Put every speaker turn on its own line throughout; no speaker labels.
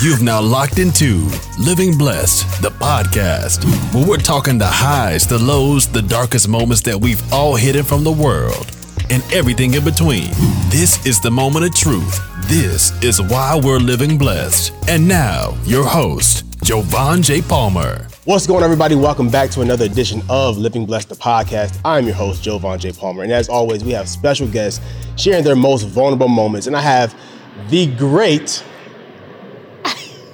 You've now locked into Living Blessed, the podcast, where we're talking the highs, the lows, the darkest moments that we've all hidden from the world, and everything in between. This is the moment of truth. This is why we're living blessed. And now, your host, Jovan J. Palmer.
What's going on, everybody? Welcome back to another edition of Living Blessed, the podcast. I'm your host, Jovan J. Palmer. And as always, we have special guests sharing their most vulnerable moments. And I have the great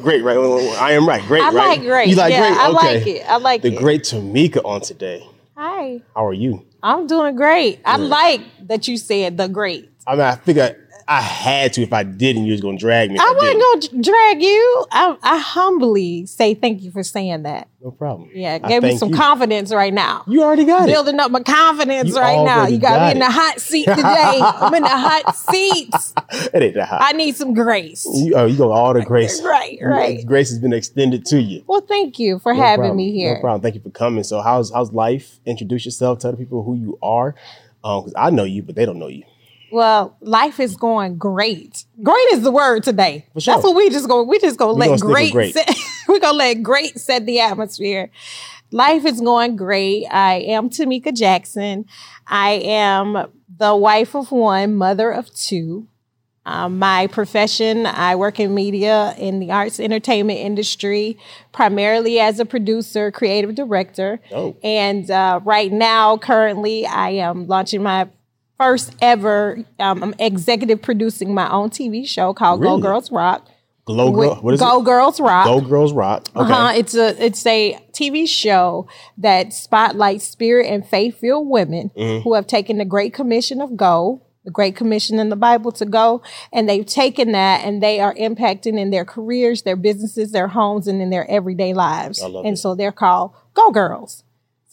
great, right? I am right. Great,
I
right?
like great.
You like
yeah,
great? Okay.
I like it. I like
the
it.
great Tamika on today.
Hi.
How are you?
I'm doing great. I like that you said the great.
I mean, I figure I had to. If I didn't, you was gonna drag me. if
I wasn't gonna drag you. I, I humbly say thank you for saying that.
No problem.
Yeah, gave me some
you.
confidence right now.
You already got it.
Building up my confidence
You
right now. You got,
got
me in
it.
the hot seat today. I'm in the hot seats.
It ain't that hot.
I need some grace.
you, oh, you got all the grace.
Right, right.
Grace has been extended to you.
Well, thank you for
No
having
problem.
me here.
No problem. Thank you for coming. So, how's how's life? Introduce yourself. Tell the people who you are. Um, because I know you, but they don't know you.
Well, life is going great. Great is the word today.
For sure.
That's what we just go. We just
We
let great.
great.
Set, we gonna let great set the atmosphere. Life is going great. I am Tamika Jackson. I am the wife of one, mother of two. Um, my profession, I work in media in the arts entertainment industry, primarily as a producer, creative director.
Oh.
And uh, right now, currently, I am launching my first ever. Um, I'm executive producing my own TV show called
Really?
Go Girls Rock.
Glow Girl. What is
Go
it?
Girls Rock.
Go Girls Rock. Okay.
Uh-huh. It's a it's a TV show that spotlights spirit and faith filled women
Mm-hmm.
who have taken the Great Commission of Go, the Great Commission in the Bible to go, and they've taken that and they are impacting in their careers, their businesses, their homes, and in their everyday lives.
I love
and
it.
so they're called Go Girls.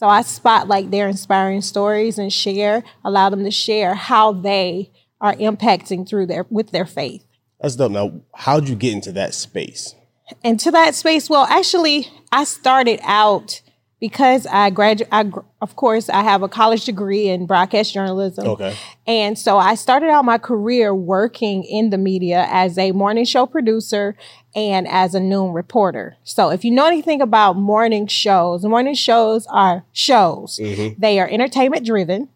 So I spotlight their inspiring stories and share, allow them to share how they are impacting through their with their faith.
That's dope. Now, how'd you get into that space?
into that space well actually i started out because i graduate i of course i have a college degree in broadcast journalism.
Okay.
and so i started out my career working in the media as a morning show producer and as a noon reporter. So if you know anything about morning shows morning shows are shows. Mm-hmm. They are entertainment driven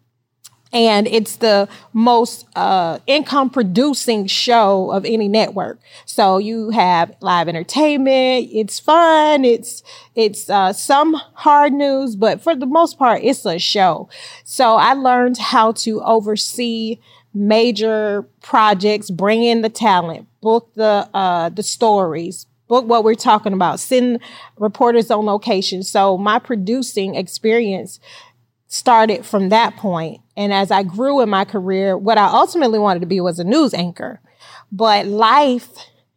and it's the most uh, income producing show of any network. So you have live entertainment. It's fun. It's it's uh, some hard news, but for the most part, it's a show. So I learned how to oversee major projects, bring in the talent, book the uh, the stories, book what we're talking about, send reporters on location. So my producing experience started from that point. And as I grew in my career, what I ultimately wanted to be was a news anchor. But life,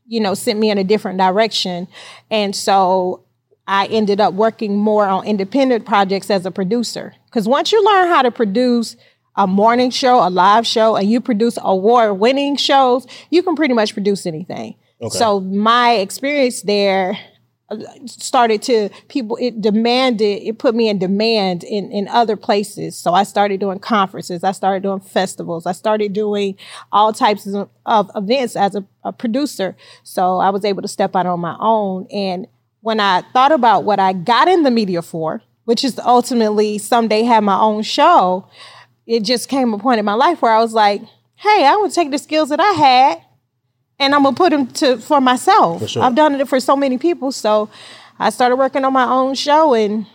you know, sent me in a different direction. And so I ended up working more on independent projects as a producer. Because once you learn how to produce a morning show, a live show, and you produce award winning shows, you can pretty much produce anything. So my experience there started to people it demanded it put me in demand in in other places. So i started doing conferences i started doing festivals i started doing all types of, of events as a, a producer. So i was able to step out on my own. And when i thought about what i got in the media for which is ultimately someday have my own show it just came a point in my life where i was like hey i would take the skills that i had and I'm gonna put them to for myself.
sure.
I've done it for so many people, so I started working on my own show, and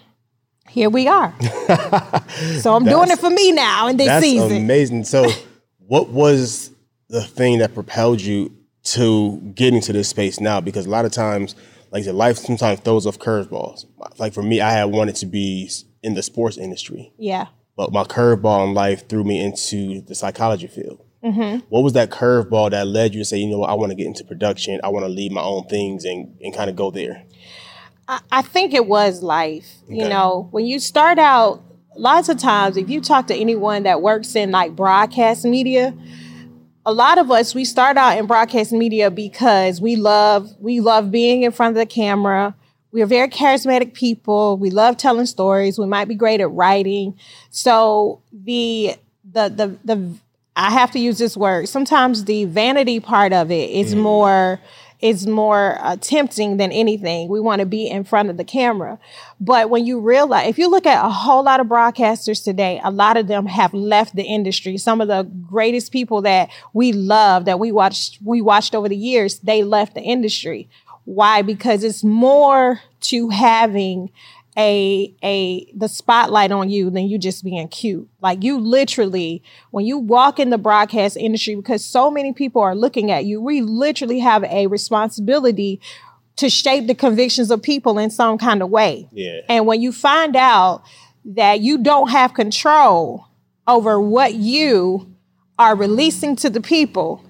here we are. so I'm doing it for me now in this
That's
season.
amazing. So, what was the thing that propelled you to getting to this space now? Because a lot of times, like I said, life sometimes throws off curveballs. Like for me, I had wanted to be in the sports industry,
Yeah.
but my curveball in life threw me into the psychology field.
Mm-hmm.
What was that curveball that led you to say, you know what, I want to get into production, I want to lead my own things and, and kind of go there?
I, I think it was life. You know, when you start out, lots of times, if you talk to anyone that works in like broadcast media, a lot of us we start out in broadcast media because we love we love being in front of the camera. We are very charismatic people. We love telling stories. We might be great at writing. So the the the the I have to use this word. Sometimes the vanity part of it is more is more uh, tempting than anything. We want to be in front of the camera. But when you realize, if you look at a whole lot of broadcasters today, a lot of them have left the industry. Some of the greatest people that we love, that we watched, we watched over the years, they left the industry. Why? Because it's more to having a a the spotlight on you than you just being cute. Like you literally, when you walk in the broadcast industry, because so many people are looking at you, we literally have a responsibility to shape the convictions of people in some kind of way.
Yeah.
And when you find out that you don't have control over what you are releasing to the people,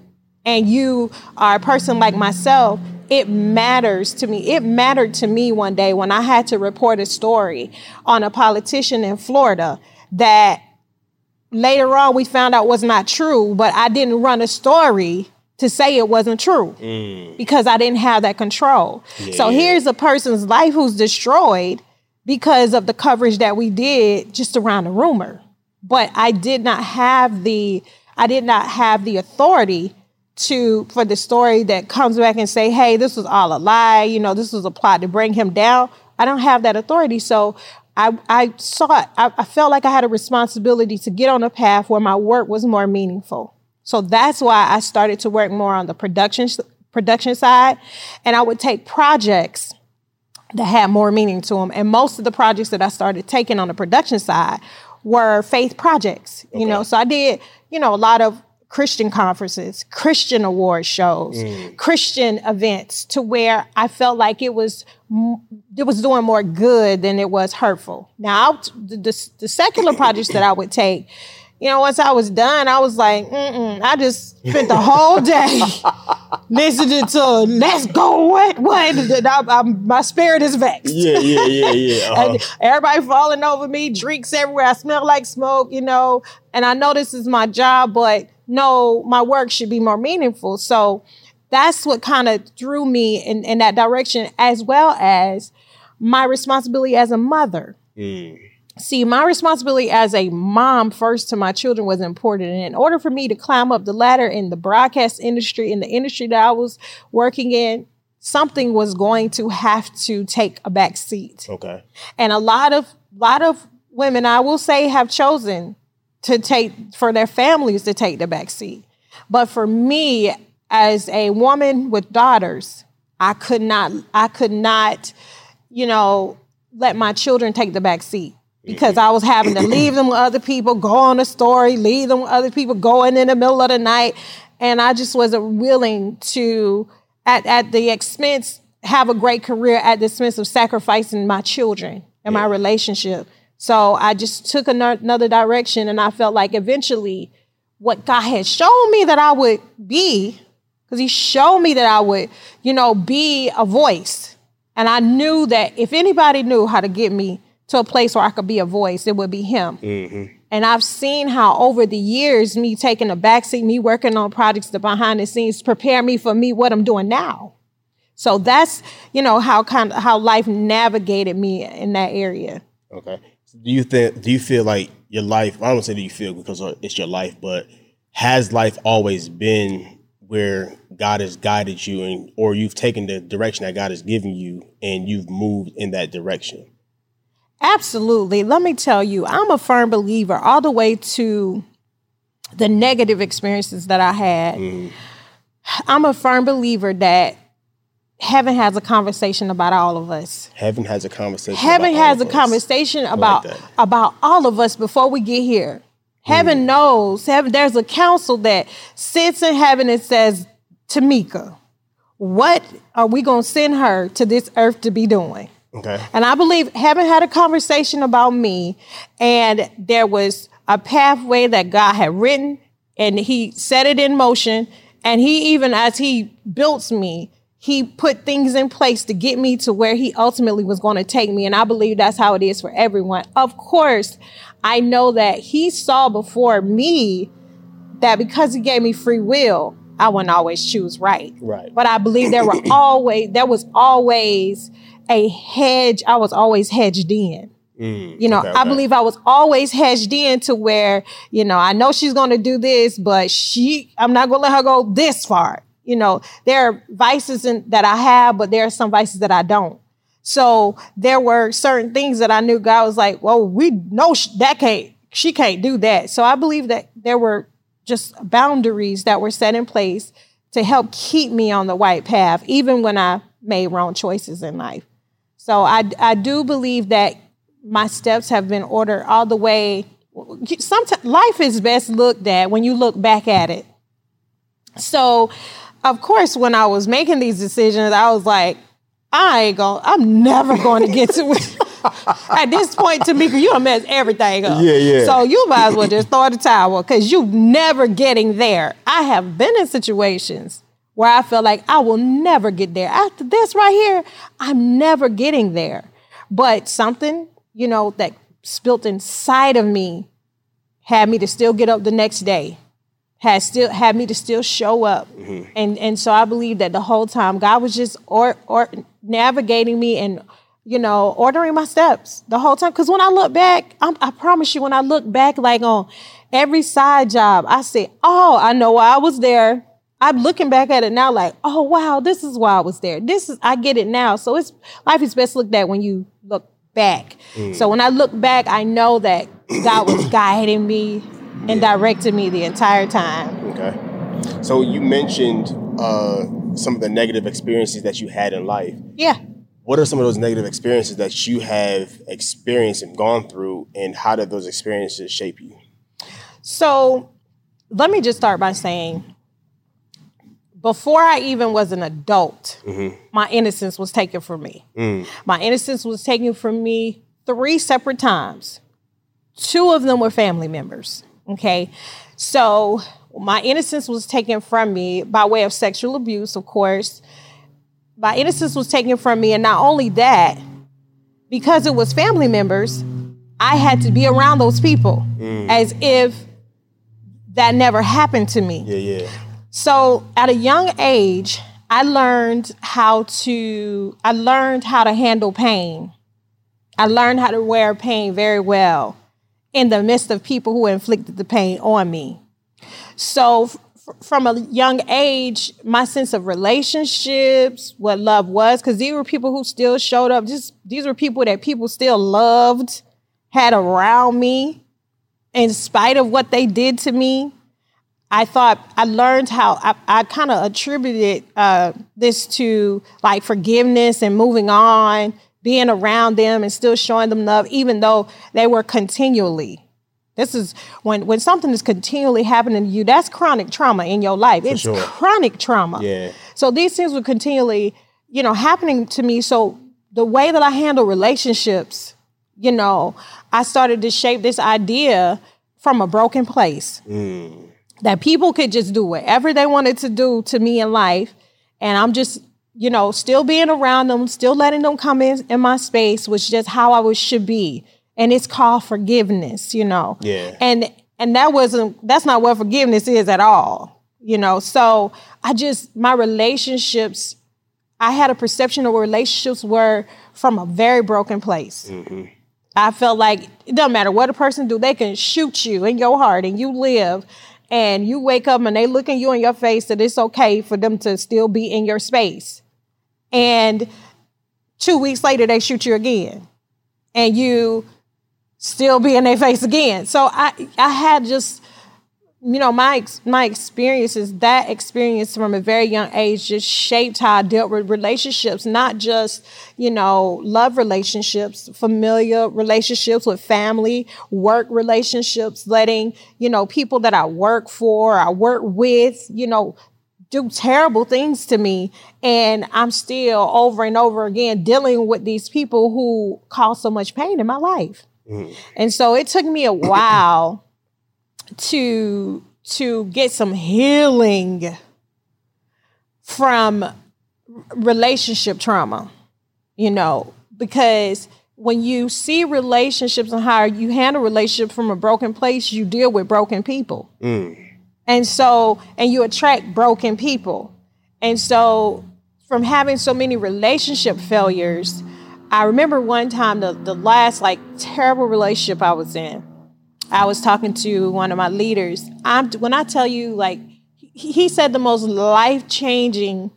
and you are a person like myself it matters to me. It mattered to me one day when I had to report a story on a politician in Florida that later on we found out was not true, but I didn't run a story to say it wasn't true mm. because I didn't have that control. Yeah. So here's a person's life who's destroyed because of the coverage that we did just around a rumor. But I did not have the I did not have the authority to for the story that comes back and say, "Hey, this was all a lie. You know, this was a plot to bring him down." I don't have that authority, so I I saw it. I, I felt like I had a responsibility to get on a path where my work was more meaningful. So that's why I started to work more on the production production side, and I would take projects that had more meaning to them. And most of the projects that I started taking on the production side were faith projects. Okay. You know, so I did you know a lot of Christian conferences, Christian award shows, mm. Christian events to where I felt like it was it was doing more good than it was hurtful. Now, the, the, the secular projects that I would take, you know, once I was done, I was like, Mm-mm. I just spent the whole day listening to "Let's Go." What? What? I, I, my spirit is vexed.
Yeah, yeah, yeah, yeah. Uh-huh.
everybody falling over me, drinks everywhere. I smell like smoke, you know. And I know this is my job, but no, my work should be more meaningful. So that's what kind of drew me in, in that direction, as well as my responsibility as a mother. Mm. See, my responsibility as a mom first to my children was important. And in order for me to climb up the ladder in the broadcast industry, in the industry that I was working in, something was going to have to take a back seat.
Okay.
And a lot of lot of women, I will say, have chosen to take for their families to take the back seat. But for me, as a woman with daughters, I could not I could not, you know, let my children take the back seat because I was having to leave them with other people, go on a story, leave them with other people, going in the middle of the night. And I just wasn't willing to, at, at the expense, have a great career at the expense of sacrificing my children and yeah. my relationship. So I just took another direction and I felt like eventually what God had shown me that I would be, because He showed me that I would, you know, be a voice. And I knew that if anybody knew how to get me to a place where I could be a voice, it would be Him. Mm-hmm. And I've seen how over the years, me taking a backseat, me working on projects the behind the scenes, prepare me for me what I'm doing now. So that's, you know, how kind of how life navigated me in that area.
Okay do you think do you feel like your life i don't say do you feel because it's your life but has life always been where god has guided you and or you've taken the direction that god has given you and you've moved in that direction?
Absolutely. Let me tell you i'm a firm believer all the way to the negative experiences that i had. Mm. i'm a firm believer that heaven has a conversation about all of us.
Heaven has a conversation.
Heaven has a conversation about like about all of us before we get here. Heaven mm. knows. Heaven, there's a council that sits in heaven and says, Tamika, what are we going to send her to this earth to be doing?
Okay.
And I believe heaven had a conversation about me, and there was a pathway that God had written, and He set it in motion. And He even, as He built me, he put things in place to get me to where he ultimately was going to take me. And I believe that's how it is for everyone. Of course, I know that he saw before me that because he gave me free will, I wouldn't always choose right.
Right.
But I believe there were always, there was always a hedge. I was always hedged in. Mm, you know, okay, okay. I believe I was always hedged in to where, you know, I know she's going to do this, but she, I'm not going to let her go this far you know, there are vices in, that I have, but there are some vices that I don't. So there were certain things that I knew God was like, well, we know that can't, she can't do that. So I believe that there were just boundaries that were set in place to help keep me on the right path, even when I made wrong choices in life. So I, I do believe that my steps have been ordered all the way. Sometimes life is best looked at when you look back at it. So, of course, when I was making these decisions, I was like, I ain't going, I'm never going to get to it. At this point, Tamika, you done mess everything up.
Yeah, yeah.
So you might as well just throw the towel because you're never getting there. I have been in situations where I feel like I will never get there. After this right here, I'm never getting there. But something, you know, that spilt inside of me had me to still get up the next day had still had me to still show up.
Mm-hmm.
and and so i believe that the whole time god was just or or navigating me and you know ordering my steps the whole time. Because when i look back I'm, i promise you when i look back like on every side job i say oh i know why i was there. I'm looking back at it now like oh wow this is why i was there. This is i get it now. So it's life is best looked at when you look back. So when i look back i know that god was guiding me and directed me the entire time
Okay. So you mentioned uh, some of the negative experiences that you had in life.
yeah
What are some of those negative experiences that you have experienced and gone through, and how did those experiences shape you?
So let me just start by saying before I even was an adult, my innocence was taken from me. My innocence was taken from me three separate times. Two of them were family members. Okay. So my innocence was taken from me by way of sexual abuse, of course. My innocence was taken from me. And not only that, because it was family members, I had to be around those people mm. as if that never happened to me.
Yeah, yeah.
So at a young age, I learned how to I learned how to handle pain. I learned how to wear pain very well in the midst of people who inflicted the pain on me. So f- from a young age, my sense of relationships, what love was, because these were people who still showed up. Just these were people that people still loved, had around me, in spite of what they did to me. I thought I learned how I, I kind of attributed uh, this to like forgiveness and moving on, being around them and still showing them love, even though they were continually. This is when when something is continually happening to you. That's chronic trauma in your life. it's
sure.
chronic trauma.
Yeah.
So these things were continually, you know, happening to me. So the way that I handle relationships, you know, I started to shape this idea from a broken place mm. that people could just do whatever they wanted to do to me in life. And I'm just, you know, still being around them, still letting them come in, in my space, was just how I was should be. And it's called forgiveness, you know.
Yeah.
And and that wasn't that's not what forgiveness is at all. You know, so I just my relationships, I had a perception of relationships were from a very broken place. Mm-hmm. I felt like it doesn't matter what a person do, they can shoot you in your heart and you live and you wake up and they looking you in your face that it's okay for them to still be in your space. And two weeks later they shoot you again. And you still be in their face again. So I I had just you know my my experiences that experience from a very young age just shaped how I dealt with relationships not just you know love relationships familiar relationships with family work relationships letting you know people that I work for I work with you know do terrible things to me. And I'm still over and over again dealing with these people who cause so much pain in my life. Mm-hmm. And so it took me a while to to get some healing from relationship trauma you know because when you see relationships and how you handle relationships from a broken place you deal with broken people mm. And so and you attract broken people and so from having so many relationship failures i remember one time the, the last like terrible relationship i was in I was talking to one of my leaders. I'm when I tell you like he said the most life changing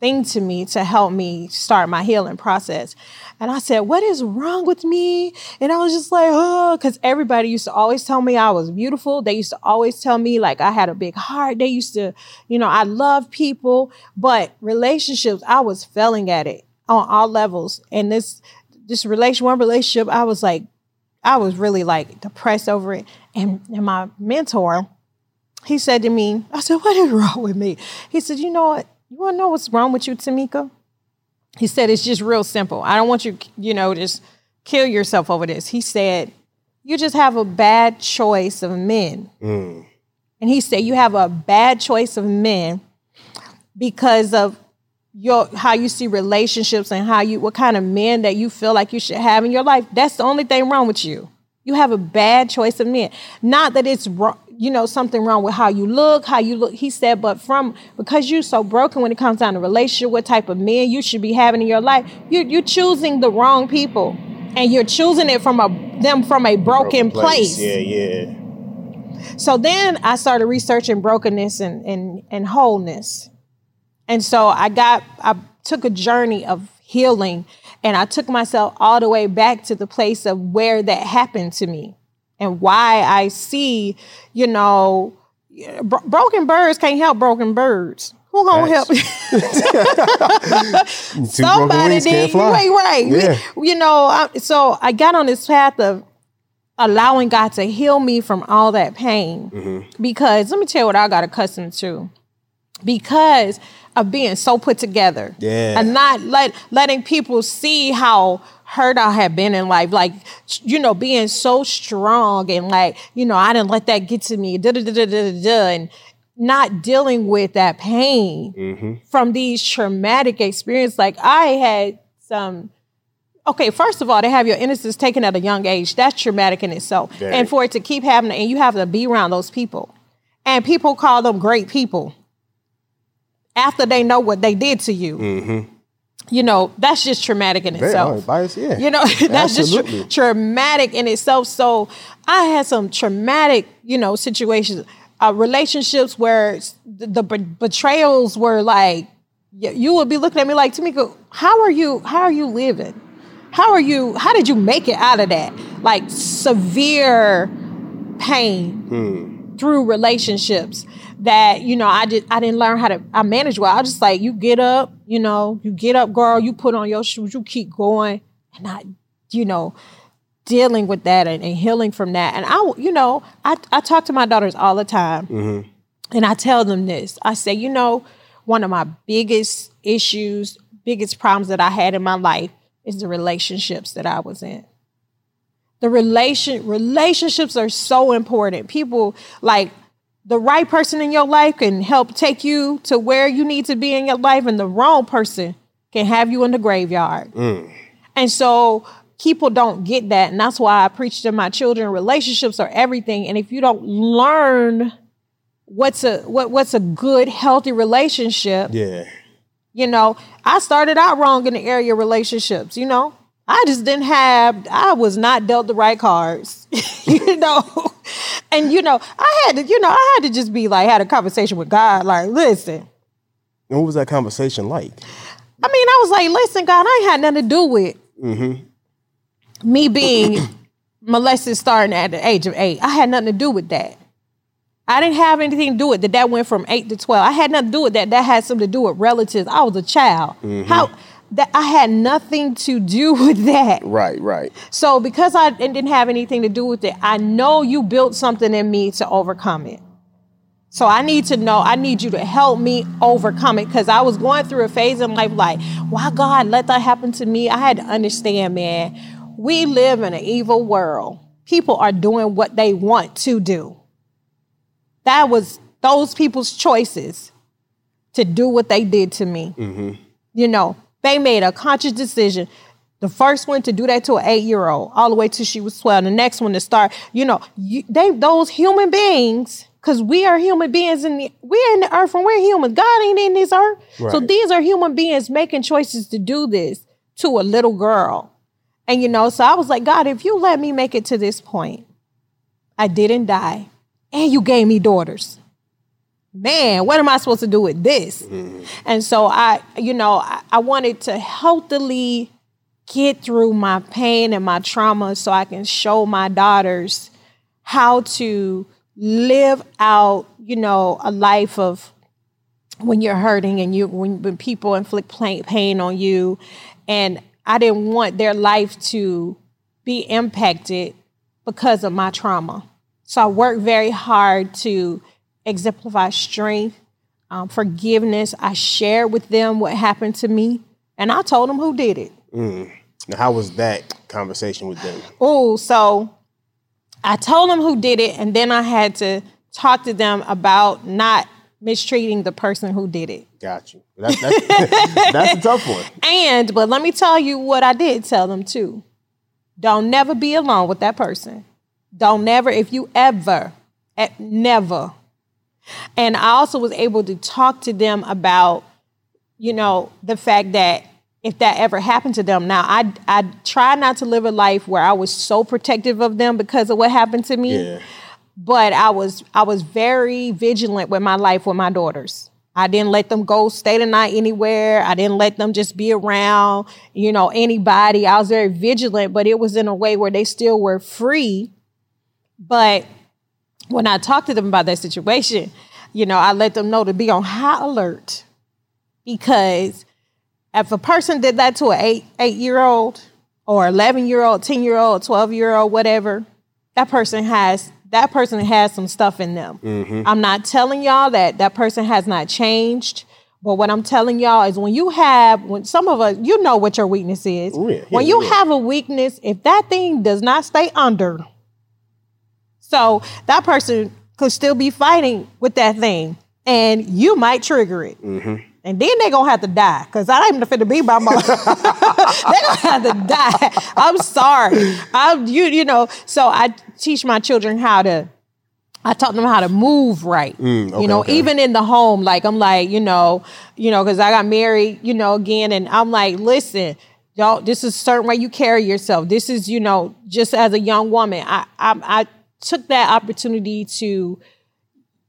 thing to me to help me start my healing process. And I said, What is wrong with me? And I was just like, Oh, because everybody used to always tell me I was beautiful. They used to always tell me like I had a big heart. They used to, you know, I love people. But relationships, I was failing at it on all levels. And this, this relation, one relationship, I was like, I was really like depressed over it. And, and my mentor, he said to me, I said, What is wrong with me? He said, You know what? You want to know what's wrong with you, Tamika? He said, It's just real simple. I don't want you, you know, just kill yourself over this. He said, You just have a bad choice of men. Mm. And he said, You have a bad choice of men because of your how you see relationships and how you what kind of men that you feel like you should have in your life. That's the only thing wrong with you. You have a bad choice of men. Not that it's wrong, you know, something wrong with how you look, how you look. He said, but from because you're so broken when it comes down to relationship, what type of men you should be having in your life, you you're choosing the wrong people. And you're choosing it from a them from a broken, broken place.
place. Yeah, yeah.
So then I started researching brokenness and, and, and wholeness. And so I got I took a journey of healing and I took myself all the way back to the place of where that happened to me and why I see, you know, bro- broken birds can't help broken birds. Who gonna help? Somebody did. Right, right. Yeah. You know, I, so I got on this path of allowing God to heal me from all that pain. Mm-hmm. Because let me tell you what I got accustomed to. Because of being so put together.
Yeah.
And not let letting people see how hurt I had been in life, like you know, being so strong and like you know, I didn't let that get to me, da da da da da da, and not dealing with that pain mm-hmm. from these traumatic experiences. Like I had some. Okay, first of all, to have your innocence taken at a young age, that's traumatic in itself. Very. And for it to keep happening, and you have to be around those people. And people call them great people after they know what they did to you. Mm-hmm you know, that's just traumatic in itself.
Bias, yeah.
You know, that's Absolutely. just tra- traumatic in itself. So I had some traumatic, you know, situations, uh, relationships where the, the be- betrayals were like, you would be looking at me like, Tamika, how are you? How are you living? How are you? How did you make it out of that? Like severe pain hmm. through relationships that you know I did I didn't learn how to I manage well. I just like you get up, you know, you get up, girl, you put on your shoes, you keep going, and I, you know dealing with that and, and healing from that. And I you know I I talk to my daughters all the time, mm-hmm. and I tell them this. I say, you know, one of my biggest issues, biggest problems that I had in my life is the relationships that I was in the relation relationships are so important. People like the right person in your life can help take you to where you need to be in your life, and the wrong person can have you in the graveyard. Mm. And so people don't get that. And that's why I preach to my children relationships are everything. And if you don't learn what's a what what's a good, healthy relationship,
yeah.
You know, I started out wrong in the area of relationships, you know. I just didn't have I was not dealt the right cards. you know. And you know, I had to, you know, I had to just be like, had a conversation with God, like, listen.
And what was that conversation like?
I mean, I was like, listen, God, I ain't had nothing to do with mm-hmm. me being molested starting at the age of eight. I had nothing to do with that. I didn't have anything to do with that. That went from eight to twelve. I had nothing to do with that. That had something to do with relatives. I was a child. Mm-hmm. How that I had nothing to do with that.
Right, right.
So because I didn't have anything to do with it, I know you built something in me to overcome it. So I need to know, I need you to help me overcome it because I was going through a phase in life like, why God let that happen to me? I had to understand, man, we live in an evil world. People are doing what they want to do. That was those people's choices to do what they did to me. Mm-hmm. You know, they made a conscious decision. The first one to do that to an eight year old, all the way till she was 12. The next one to start, you know, you, they those human beings, because we are human beings and we're in the earth and we're humans. God ain't in this earth. Right. So these are human beings making choices to do this to a little girl. And you know, so I was like, God, if you let me make it to this point, I didn't die, and you gave me daughters. Man, what am I supposed to do with this? Mm-hmm. And so I, you know, I, I wanted to healthily get through my pain and my trauma so I can show my daughters how to live out, you know, a life of when you're hurting and you when, when people inflict pain on you and I didn't want their life to be impacted because of my trauma. So I worked very hard to exemplify strength, um, forgiveness. I shared with them what happened to me, and I told them who did it.
Now, how was that conversation with them?
Oh, so I told them who did it, and then I had to talk to them about not mistreating the person who did it.
Got you. That's, that's, that's a tough one.
And but let me tell you what I did tell them too. Don't never be alone with that person. Don't never, if you ever, eh, never. And I also was able to talk to them about, you know, the fact that if that ever happened to them. Now I I try not to live a life where I was so protective of them because of what happened to me
Yeah.
but I was I was very vigilant with my life with my daughters. I didn't let them go stay the night anywhere. I didn't let them just be around, you know, anybody. I was very vigilant, but it was in a way where they still were free. But when I talked to them about that situation, you know, I let them know to be on high alert because if a person did that to an eight eight year old or eleven year old, ten year old, twelve year old, whatever, that person has that person has some stuff in them. Mm-hmm. I'm not telling y'all that that person has not changed. But what I'm telling y'all is when you have when some of us you know what your weakness is.
Oh, yeah,
when
yeah,
you
yeah.
have a weakness, if that thing does not stay under, so that person could still be fighting with that thing, and you might trigger it. Mm-hmm. And then they're gonna have to die because I ain't finna be by my. they're gonna have to die. I'm sorry. I'm you you know. So I teach my children how to. I taught them how to move right. Mm, you know,
okay.
even in the home, like I'm like, you know, you know, because I got married, you know, again, and I'm like, listen, y'all, this is a certain way you carry yourself. This is, you know, just as a young woman, I I, I took that opportunity to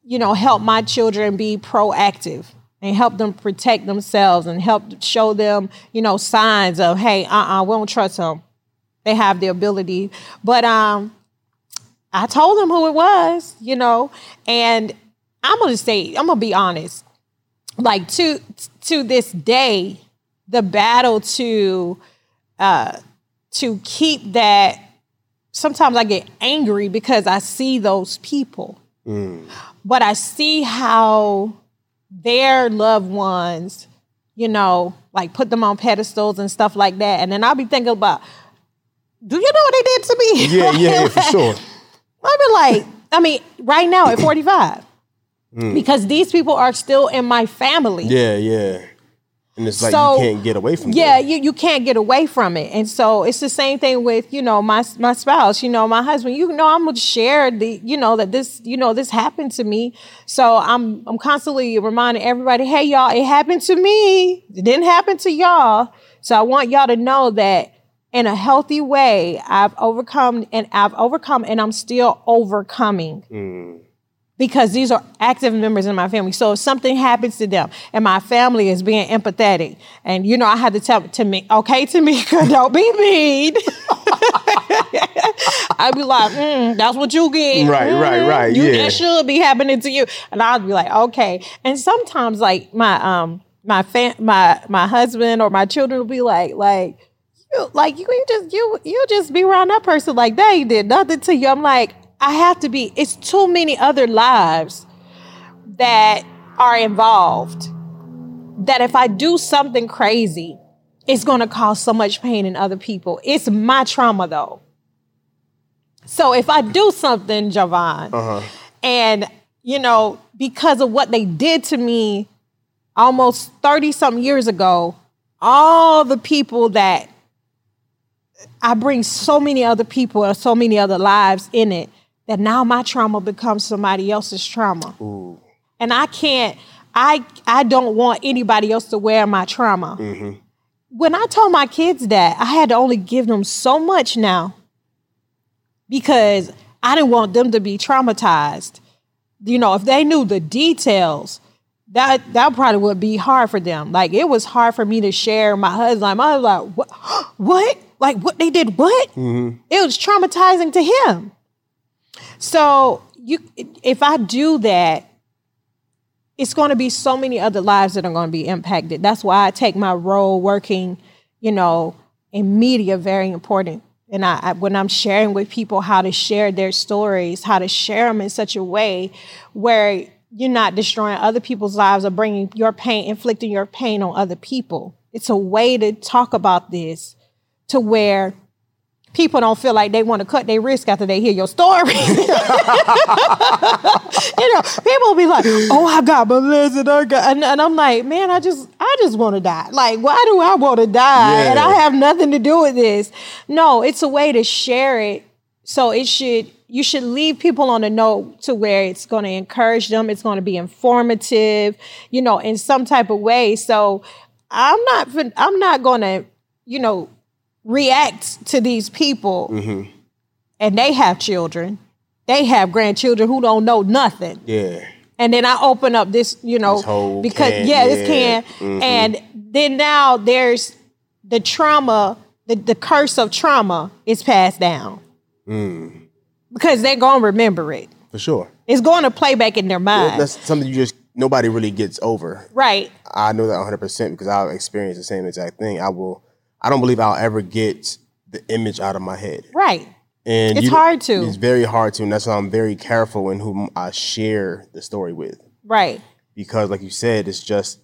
you know, help my children be proactive and help them protect themselves and help show them, you know, signs of, hey, uh-uh, we don't trust them. They have the ability. But um, I told them who it was, you know, and I'm gonna say, I'm gonna be honest. Like to to this day, the battle to uh to keep that sometimes I get angry because I see those people but I see how their loved ones, you know, like put them on pedestals and stuff like that. And then I'll be thinking about, do you know what they did to me?
Yeah, yeah, yeah, for sure.
I'll be like, I mean, right now at 45, mm. because these people are still in my family.
Yeah, yeah. And it's like
So-
you can't get away from it.
Yeah,
that.
you, you can't get away from it. And so it's the same thing with, you know, my my spouse, you know, my husband, you know, I'm gonna share the, you know, that this, you know, this happened to me. So I'm I'm constantly reminding everybody, hey y'all, it happened to me. It didn't happen to y'all. So I want y'all to know that in a healthy way, I've overcome and I've overcome and I'm still overcoming mm. Because these are active members in my family. So if something happens to them and my family is being empathetic, and you know, I had to tell to me, okay, Tamika, don't be mean. I'd be like, mm, that's what you get.
Right, right,
Mm,
right,
You,
yeah.
That should be happening to you. And I'd be like, okay. And sometimes like my um my fam- my my husband or my children will be like, like, you like you, you just you you just be around that person like they did nothing to you. I'm like, I have to be. It's too many other lives that are involved. That if I do something crazy, it's going to cause so much pain in other people. It's my trauma though. So if I do something, Javon, uh-huh. and you know, because of what they did to me almost 30 something years ago, all the people that I bring so many other people and so many other lives in it that now my trauma becomes somebody else's trauma. And I can't, I I don't want anybody else to wear my trauma. When I told my kids that, I had to only give them so much now because I didn't want them to be traumatized you know, if they knew the details, that that probably would be hard for them. Like it was hard for me to share my husband. Like, my husband, like, what? what? Like what they did? What?
Mm-hmm.
It was traumatizing to him. So you, if I do that, it's going to be so many other lives that are going to be impacted. That's why I take my role working, you know, in media very important. And I, I, when I'm sharing with people how to share their stories, how to share them in such a way where you're not destroying other people's lives or bringing your pain, inflicting your pain on other people. It's a way to talk about this to where people don't feel like they want to cut their risk after they hear your story. you know, people will be like, "Oh, I got molested," I got, and, and I'm like, "Man, I just, I just want to die. Like, why do I want to die?
Yeah.
And I have nothing to do with this." No, it's a way to share it. So it should, you should leave people on a note to where it's going to encourage them. It's going to be informative, you know, in some type of way. So I'm not, I'm not going to, you know, react to these people. Mm-hmm. And they have children. They have grandchildren who don't know nothing.
Yeah.
and then i open up this you know
This
because
can,
yeah this
yeah.
can and then now there's the trauma the, the curse of trauma is passed down. Mm. Because they're gonna remember it.
For sure.
it's going to play back in their mind.
That's something you just nobody really gets over.
right.
I know that 100% because I've experienced the same exact thing. I will I don't believe I'll ever get the image out of my head.
right
And
It's
you-
hard to.
It's very hard to, and that's why I'm very careful in whom I share the story with.
right
Because, like you said, it's just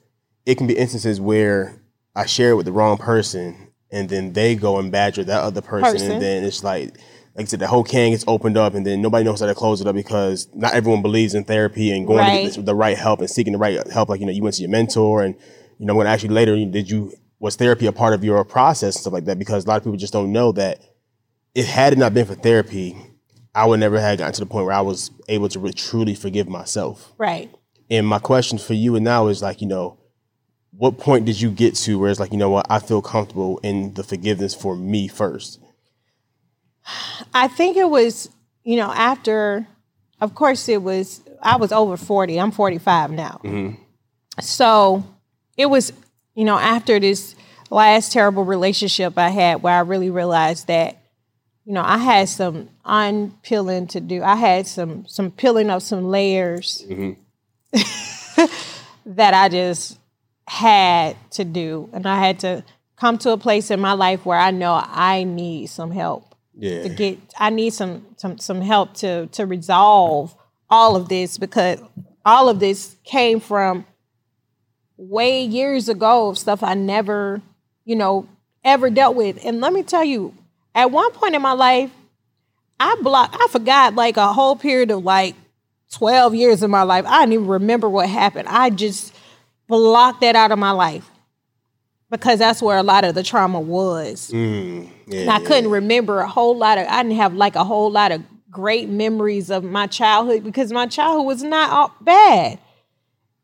it can be instances where I share it with the wrong person, and then they go and badger that other person,
Person.
and then it's like, like I said, the whole can gets opened up, and then nobody knows how to close it up because not everyone believes in therapy and going to get this, the right help and seeking the right help. Like you know, you went to your mentor, and you know, when actually later, did you was therapy a part of your process and stuff like that? Because a lot of people just don't know that if had it not been for therapy, I would never have gotten to the point where I was able to really, truly forgive myself.
right
And my question for you and now is like, you know, what point did you get to where it's like, you know what, I feel comfortable in the forgiveness for me first?
I think it was, you know, after, of course, it was, I was over 40. I'm 45 now. Mm-hmm. So it was, you know, after this last terrible relationship I had where I really realized that, you know, I had some unpeeling to do. I had some, some peeling of some layers mm-hmm. that I just had to do. And I had to come to a place in my life where I know I need some help
Yeah.
to get I need some some some help to to resolve all of this because all of this came from way years ago of stuff I never, you know, ever dealt with. And let me tell you, at one point in my life, I blocked I forgot like a whole period of like 12 years of my life. I didn't even remember what happened. I just blocked that out of my life. Because that's where a lot of the trauma was.
Mm, yeah.
And I couldn't remember a whole lot of, I didn't have like a whole lot of great memories of my childhood because my childhood was not all bad.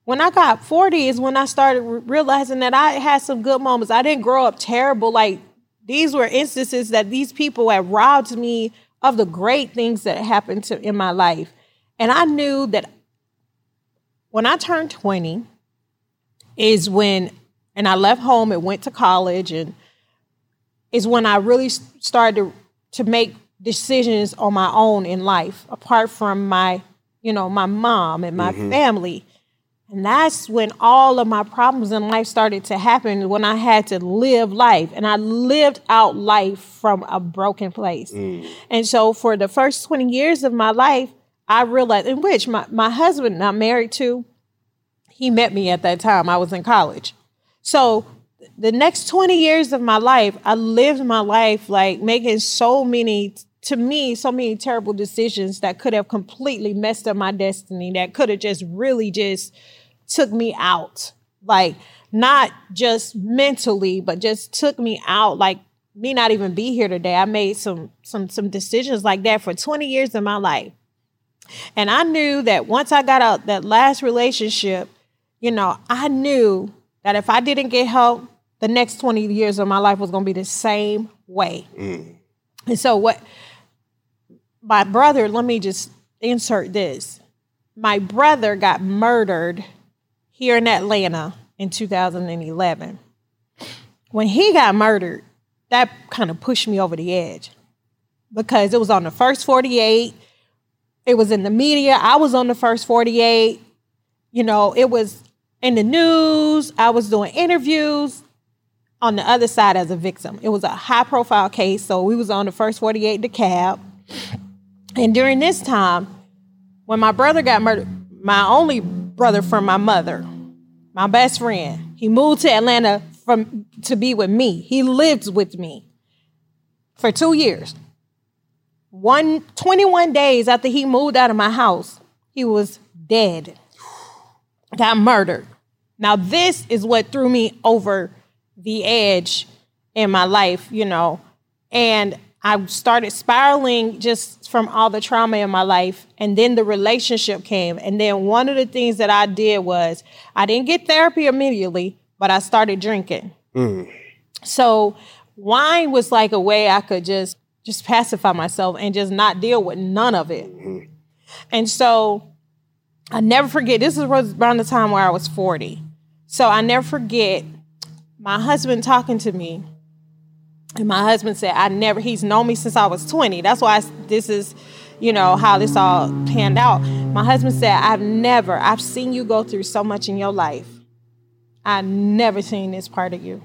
When I got 40 is when I started re- realizing that I had some good moments. I didn't grow up terrible. Like these were instances that these people had robbed me of the great things that happened to in my life. And I knew that when I turned 20 is when and I left home and went to college and is when I really started to, to make decisions on my own in life, apart from my, you know, my mom and my mm-hmm. family. And that's when all of my problems in life started to happen when I had to live life. And I lived out life from a broken place. Mm. And so for the first 20 years of my life, I realized, in which my, my husband I'm married to, he met me at that time. I was in college. So the next 20 years of my life, I lived my life like making so many, to me, so many terrible decisions that could have completely messed up my destiny, that could have just really just took me out. Like, not just mentally, but just took me out. Like, me not even be here today. I made some some some decisions like that for 20 years of my life. And I knew that once I got out that last relationship, you know, I knew that if I didn't get help, the next 20 years of my life was going to be the same way. Mm. And so, what my brother, let me just insert this. my brother got murdered here in Atlanta in 2011. When he got murdered, that kind of pushed me over the edge because it was on the first 48. It was in the media. I was on the first 48. You know, it was in the news. I was doing interviews on the other side as a victim. It was a high profile case. So we was on the first 48 DeKalb. And during this time, when my brother got murdered, my only brother from my mother, my best friend, he moved to Atlanta from to be with me. He lived with me for two years. One 21 days after he moved out of my house, he was dead. Got murdered. Now, this is what threw me over the edge in my life, you know. And I started spiraling just from all the trauma in my life. And then the relationship came. And then one of the things that I did was I didn't get therapy immediately, but I started drinking. Mm. So wine was like a way I could just just pacify myself and just not deal with none of it. Mm. And so I never forget, this was around the time where I was 40. So I never forget my husband talking to me and my husband said, I never, he's known me since I was 20. That's why I, this is, you know, how this all panned out. My husband said, I've never, I've seen you go through so much in your life. I've never seen this part of you.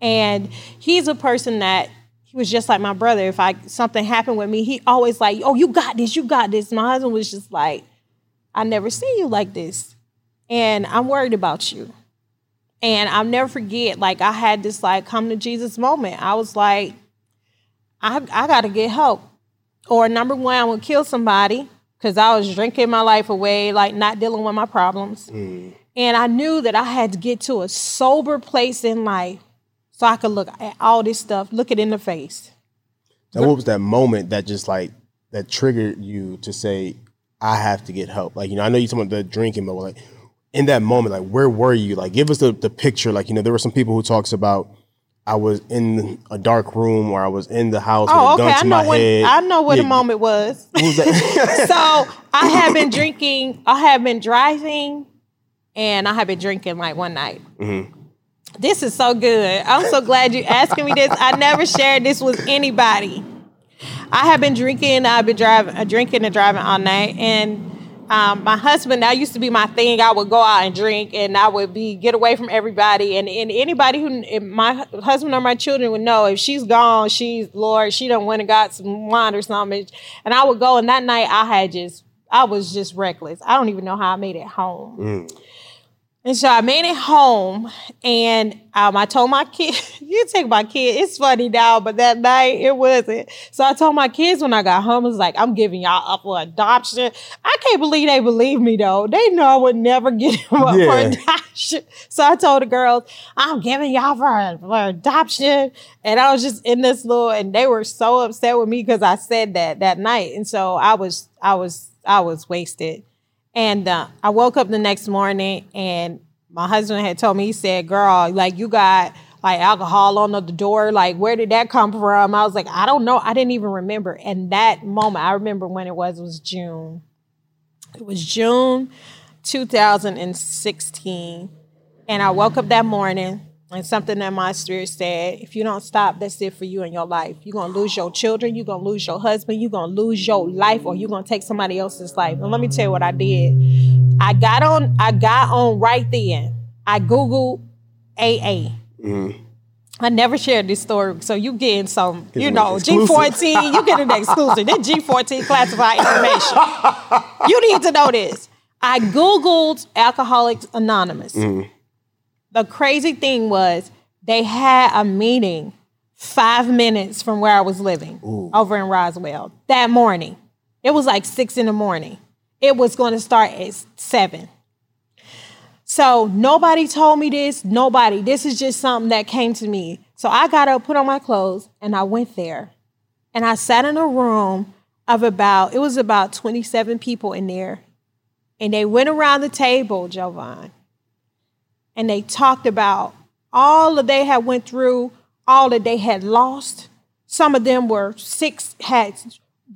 And he's a person that he was just like my brother. If I something happened with me, he always like, oh, you got this, you got this. My husband was just like, I never seen you like this. And I'm worried about you. And I'll never forget, like I had this like come to Jesus moment. I was like, I I gotta get help. Or number one, I would kill somebody because I was drinking my life away, like not dealing with my problems. Mm. And I knew that I had to get to a sober place in life so I could look at all this stuff, look it in the face.
Now, what was that moment that just like that triggered you to say, I have to get help? Like, you know, I know you talking about the drinking, but like, in that moment, like where were you? Like give us the, the picture. Like, you know, there were some people who talks about I was in a dark room or I was in the house oh, with a okay. gun to I know my
when,
head.
I know what yeah. the moment was. was so I had been drinking, I had been driving and I had been drinking like one night. Mm-hmm. This is so good. I'm so glad you asking me this. I never shared this with anybody. I have been drinking, I've been driving, drinking and driving all night and um, my husband, that used to be my thing. I would go out and drink, and I would be get away from everybody. And, and anybody who my husband or my children would know if she's gone, she's Lord, she don't went and got some wine or something. And I would go, and that night I had just, I was just reckless. I don't even know how I made it home. Mm. And so I made it home, and um, I told my kid, "You take my kid." It's funny now, but that night it wasn't. So I told my kids when I got home, I was like, "I'm giving y'all up for adoption." I can't believe they believe me though. They know I would never get them up yeah. for adoption. So I told the girls, "I'm giving y'all for, for adoption," and I was just in this little, and they were so upset with me because I said that that night, and so I was, I was, I was wasted. And uh, I woke up the next morning and my husband had told me, he said, girl, like you got like alcohol on the door. Like, where did that come from? I was like, I don't know. I didn't even remember. And that moment, I remember when it was, was June. It was June 2016. And I woke up that morning and something that my spirit said, if you don't stop, that's it for you in your life. You're gonna lose your children, you're gonna lose your husband, you're gonna lose your life, or you're gonna take somebody else's life. And let me tell you what I did. I got on, I got on right then. I Googled AA. Mm-hmm. I never shared this story, so you getting some, you know, G fourteen. You get an exclusive. This G fourteen classified information. you need to know this. I googled Alcoholics Anonymous. Mm the crazy thing was they had a meeting five minutes from where I was living Ooh. over in Roswell that morning. It was like six in the morning. It was going to start at seven. So nobody told me this. Nobody. This is just something that came to me. So I got up, put on my clothes, and I went there. And I sat in a room of about, it was about 27 people in there. And they went around the table, Jovan and they talked about all that they had went through, all that they had lost. Some of them were six, had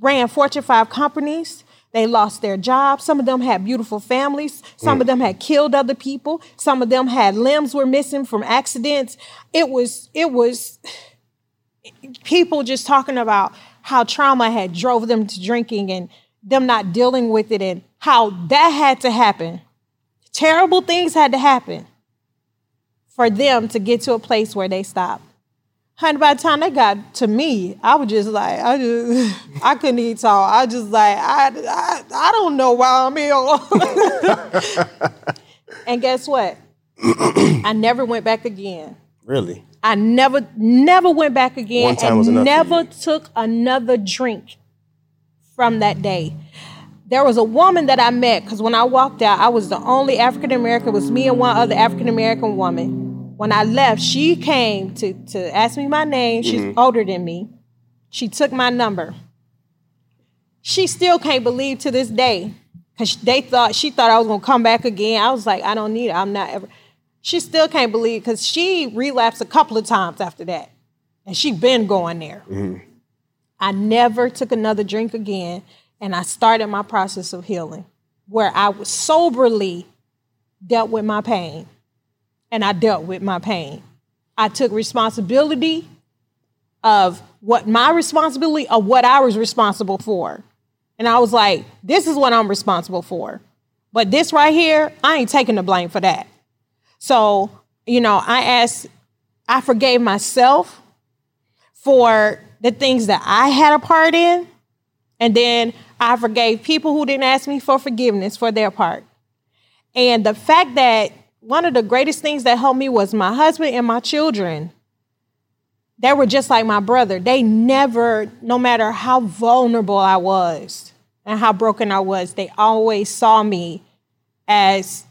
ran Fortune 5 companies. They lost their jobs. Some of them had beautiful families. Some of mm. them had killed other people. Some of them had limbs were missing from accidents. It was it was people just talking about how trauma had drove them to drinking and them not dealing with it and how that had to happen. Terrible things had to happen for them to get to a place where they stopped. Honey, by the time they got to me, I was just like, I just, I couldn't even talk. I was just like, I, I, I don't know why I'm here. and guess what? I never went back again.
Really?
I never, never went back again,
One time was
and
enough
never took another drink from that day. There was a woman that I met because when I walked out, I was the only African American. It was me and one other African American woman. When I left, she came to to ask me my name. She's
Mm-hmm.
older than me. She took my number. She still can't believe to this day because they thought she thought I was gonna come back again. I was like, I don't need it. I'm not ever. She still can't believe because she relapsed a couple of times after that, and she been going there. I never took another drink again, and I started my process of healing, where I was soberly dealt with my pain, and I dealt with my pain. I took responsibility of what my responsibility of what I was responsible for. And I was like, this is what I'm responsible for. But this right here, I ain't taking the blame for that. So, you know, I asked, I forgave myself for the things that I had a part in. And then I forgave people who didn't ask me for forgiveness for their part. And the fact that one of the greatest things that helped me was my husband and my children. They were just like my brother. They never, no matter how vulnerable I was and how broken I was, they always saw me as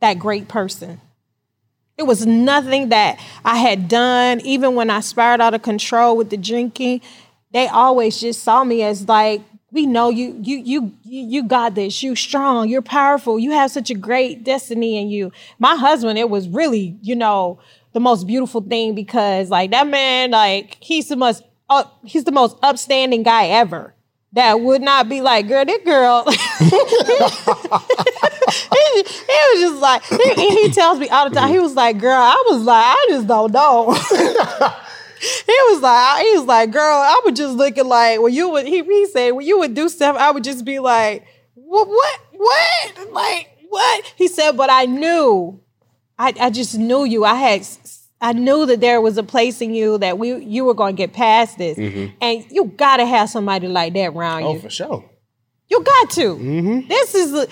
that great person. It was nothing that I had done, even when I spiraled out of control with the drinking. They always just saw me as like, we know you, you, you, you got this. You strong. You're powerful. You have such a great destiny in you. My husband, it was really, you know, the most beautiful thing because like that man, like he's the most, uh, he's the most upstanding guy ever. That would not be like, girl, that girl. he, he was just like he, he tells me all the time. He was like, "Girl, I was like, I just don't know." he was like, he was like, "Girl, I was just looking like when you would." He, he said, "When you would do stuff, I would just be like, what, what, what, like what?" He said, "But I knew, I, I just knew you. I had." I knew that there was a place in you that we you were going to get past this, mm-hmm. and you got to have somebody like that around
Oh,
you.
Oh, for sure.
You got to. Mm-hmm. This is a,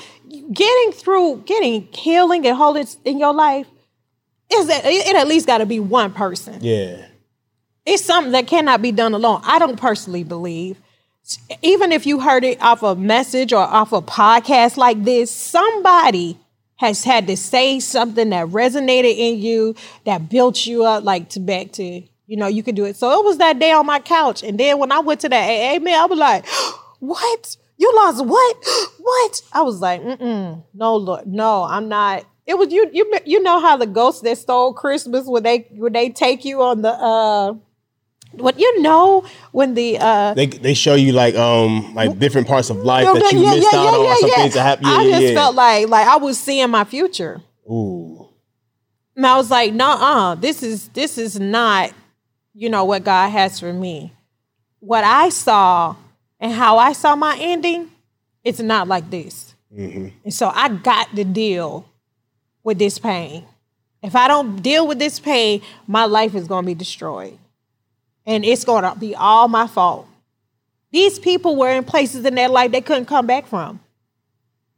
getting through, getting healing and wholeness in your life. Is that it? At least got to be one person.
Yeah.
It's something that cannot be done alone. I don't personally believe. Even if you heard it off a message or off a podcast like this, somebody has had to say something that resonated in you, that built you up, like to back to, you know, you could do it. So it was that day on my couch. And then when I went to that AA man, I was like, what? You lost what? What? I was like, mm-mm, no, Lord, no, I'm not. It was you, you, you know how the ghosts that stole Christmas when they when they take you on the uh, what you know when the uh
They they show you like um like different parts of life that you
yeah,
missed
yeah,
out
yeah,
on, or some
yeah.
things that happened. Yeah,
I just felt like like I was seeing my future.
Ooh.
And I was like, nah, uh, this is this is not, you know, what God has for me. What I saw and how I saw my ending, it's not like this.
Mm-hmm.
And so I got to deal with this pain. If I don't deal with this pain, my life is gonna be destroyed. And it's gonna be all my fault. These people were in places in their life they couldn't come back from.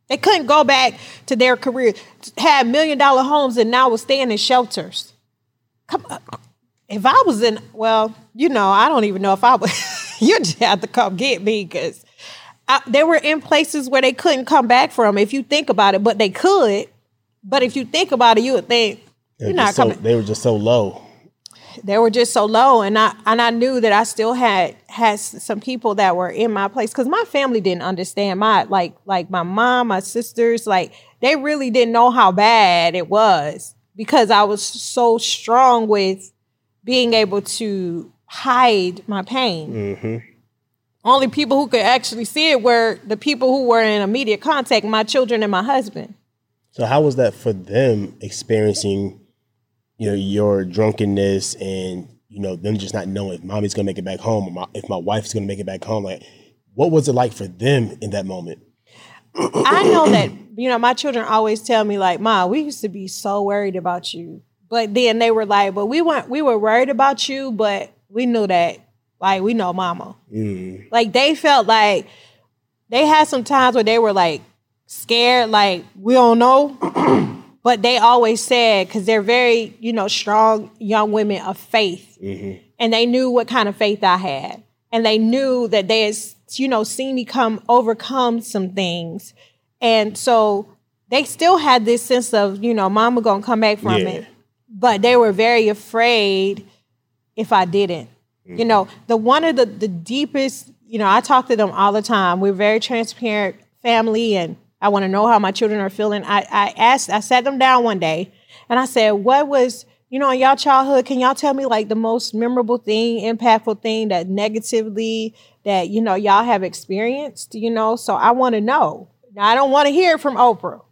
They couldn't go back to their career, had million dollar homes, and now was staying in shelters. Come on. If I was in, well, you know, I don't even know if I would. you just have to come get me because they were in places where they couldn't come back from. If you think about it, but they could. But if you think about it, you would think you're not
so,
coming
they were just so low.
They were just so low and i and i knew that i still had had some people that were in my place because my family didn't understand my like like my mom my sisters like they really didn't know how bad it was because i was so strong with being able to hide my pain
Mm-hmm.
only people who could actually see it were the people who were in immediate contact, my children and my husband.
So how was that for them experiencing, you know, your drunkenness and you know them just not knowing if mommy's gonna make it back home or my, if my wife's gonna make it back home? Like, what was it like for them in that moment?
I know that you know my children always tell me like, "Ma, we used to be so worried about you," but then they were like, "But we weren't. We were worried about you, but we knew that like we know Mama."
Mm.
Like they felt like they had some times where they were like scared, like we don't know. But they always said because they're very you know strong young women of faith, mm-hmm. and they knew what kind of faith I had, and they knew that they had you know seen me come overcome some things, and so they still had this sense of you know Mama gonna come back from
Yeah.
it, but they were very afraid if I didn't. You mm-hmm. know, the one of the the deepest, you know, I talk to them all the time. We're very transparent family and I want to know how my children are feeling. I, I asked, I sat them down one day and I said, What was, you know, in y'all childhood, can y'all tell me like the most memorable thing, impactful thing that negatively that, you know, y'all have experienced, you know? So I want to know. Now I don't want to hear from Oprah.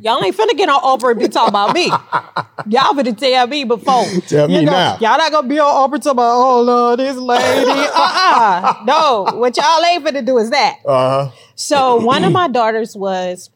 Y'all ain't finna get on Oprah and be talking about me. Y'all finna tell me before.
Tell me
you know,
now.
Y'all not gonna be on Oprah talking about, oh Lord, this lady. Uh-uh. No, what y'all ain't finna do is that.
Uh huh.
So one of my daughters was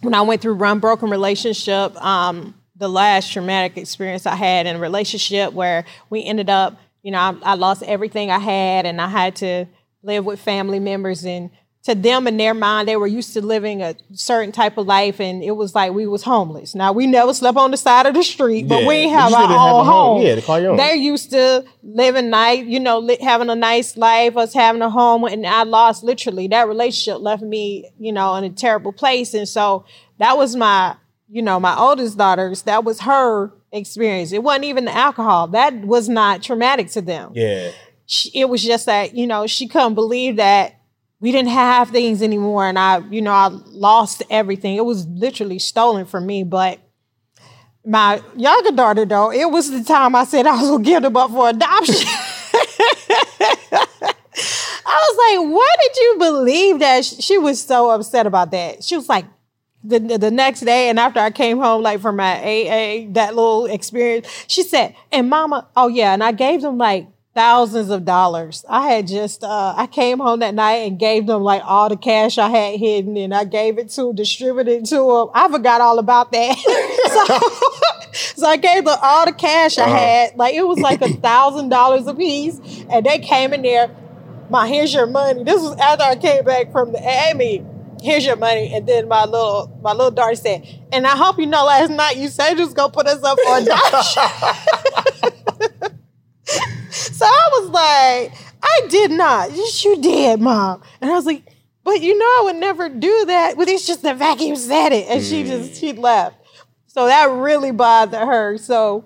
when I went through run broken relationship, um, the last traumatic experience I had in a relationship where we ended up, you know, I, I lost everything I had and I had to live with family members and to them in their mind they were used to living a certain type of life and it was like we was homeless. Now we never slept on the side of the street, but
Yeah,
we have our
have
own
a home.
home.
Yeah, to call your own.
They're used to living nice, you know, li- having a nice life, us having a home, and I lost literally that relationship left me, you know, in a terrible place. And so that was my, you know, my oldest daughter's. That was her experience. It wasn't even the alcohol. That was not traumatic to them.
Yeah.
She, it was just that you know she couldn't believe that we didn't have things anymore, and I, you know, I lost everything. It was literally stolen from me, but my younger daughter though it was the time i said i was gonna give them up for adoption. I was like why did you believe that? She was so upset about that. She was like the, the next day and after i came home like from my aa that little experience she said and mama oh yeah and i gave them like thousands of dollars. I had just uh, i came home that night and gave them like all the cash i had hidden and i gave it to distributed to them i forgot all about that. So, so i gave them all the cash i had. Like it was like a thousand dollars a piece and they came in there my here's your money. This was after i came back from the meeting here's your money. And then my little my little daughter said and i hope you know last night you said you was gonna put us up for adoption so I was like, I did not. Yes, you did, mom. And I was like, but you know, I would never do that. But it's just the you said it. And she mm. just, she left. So that really bothered her. So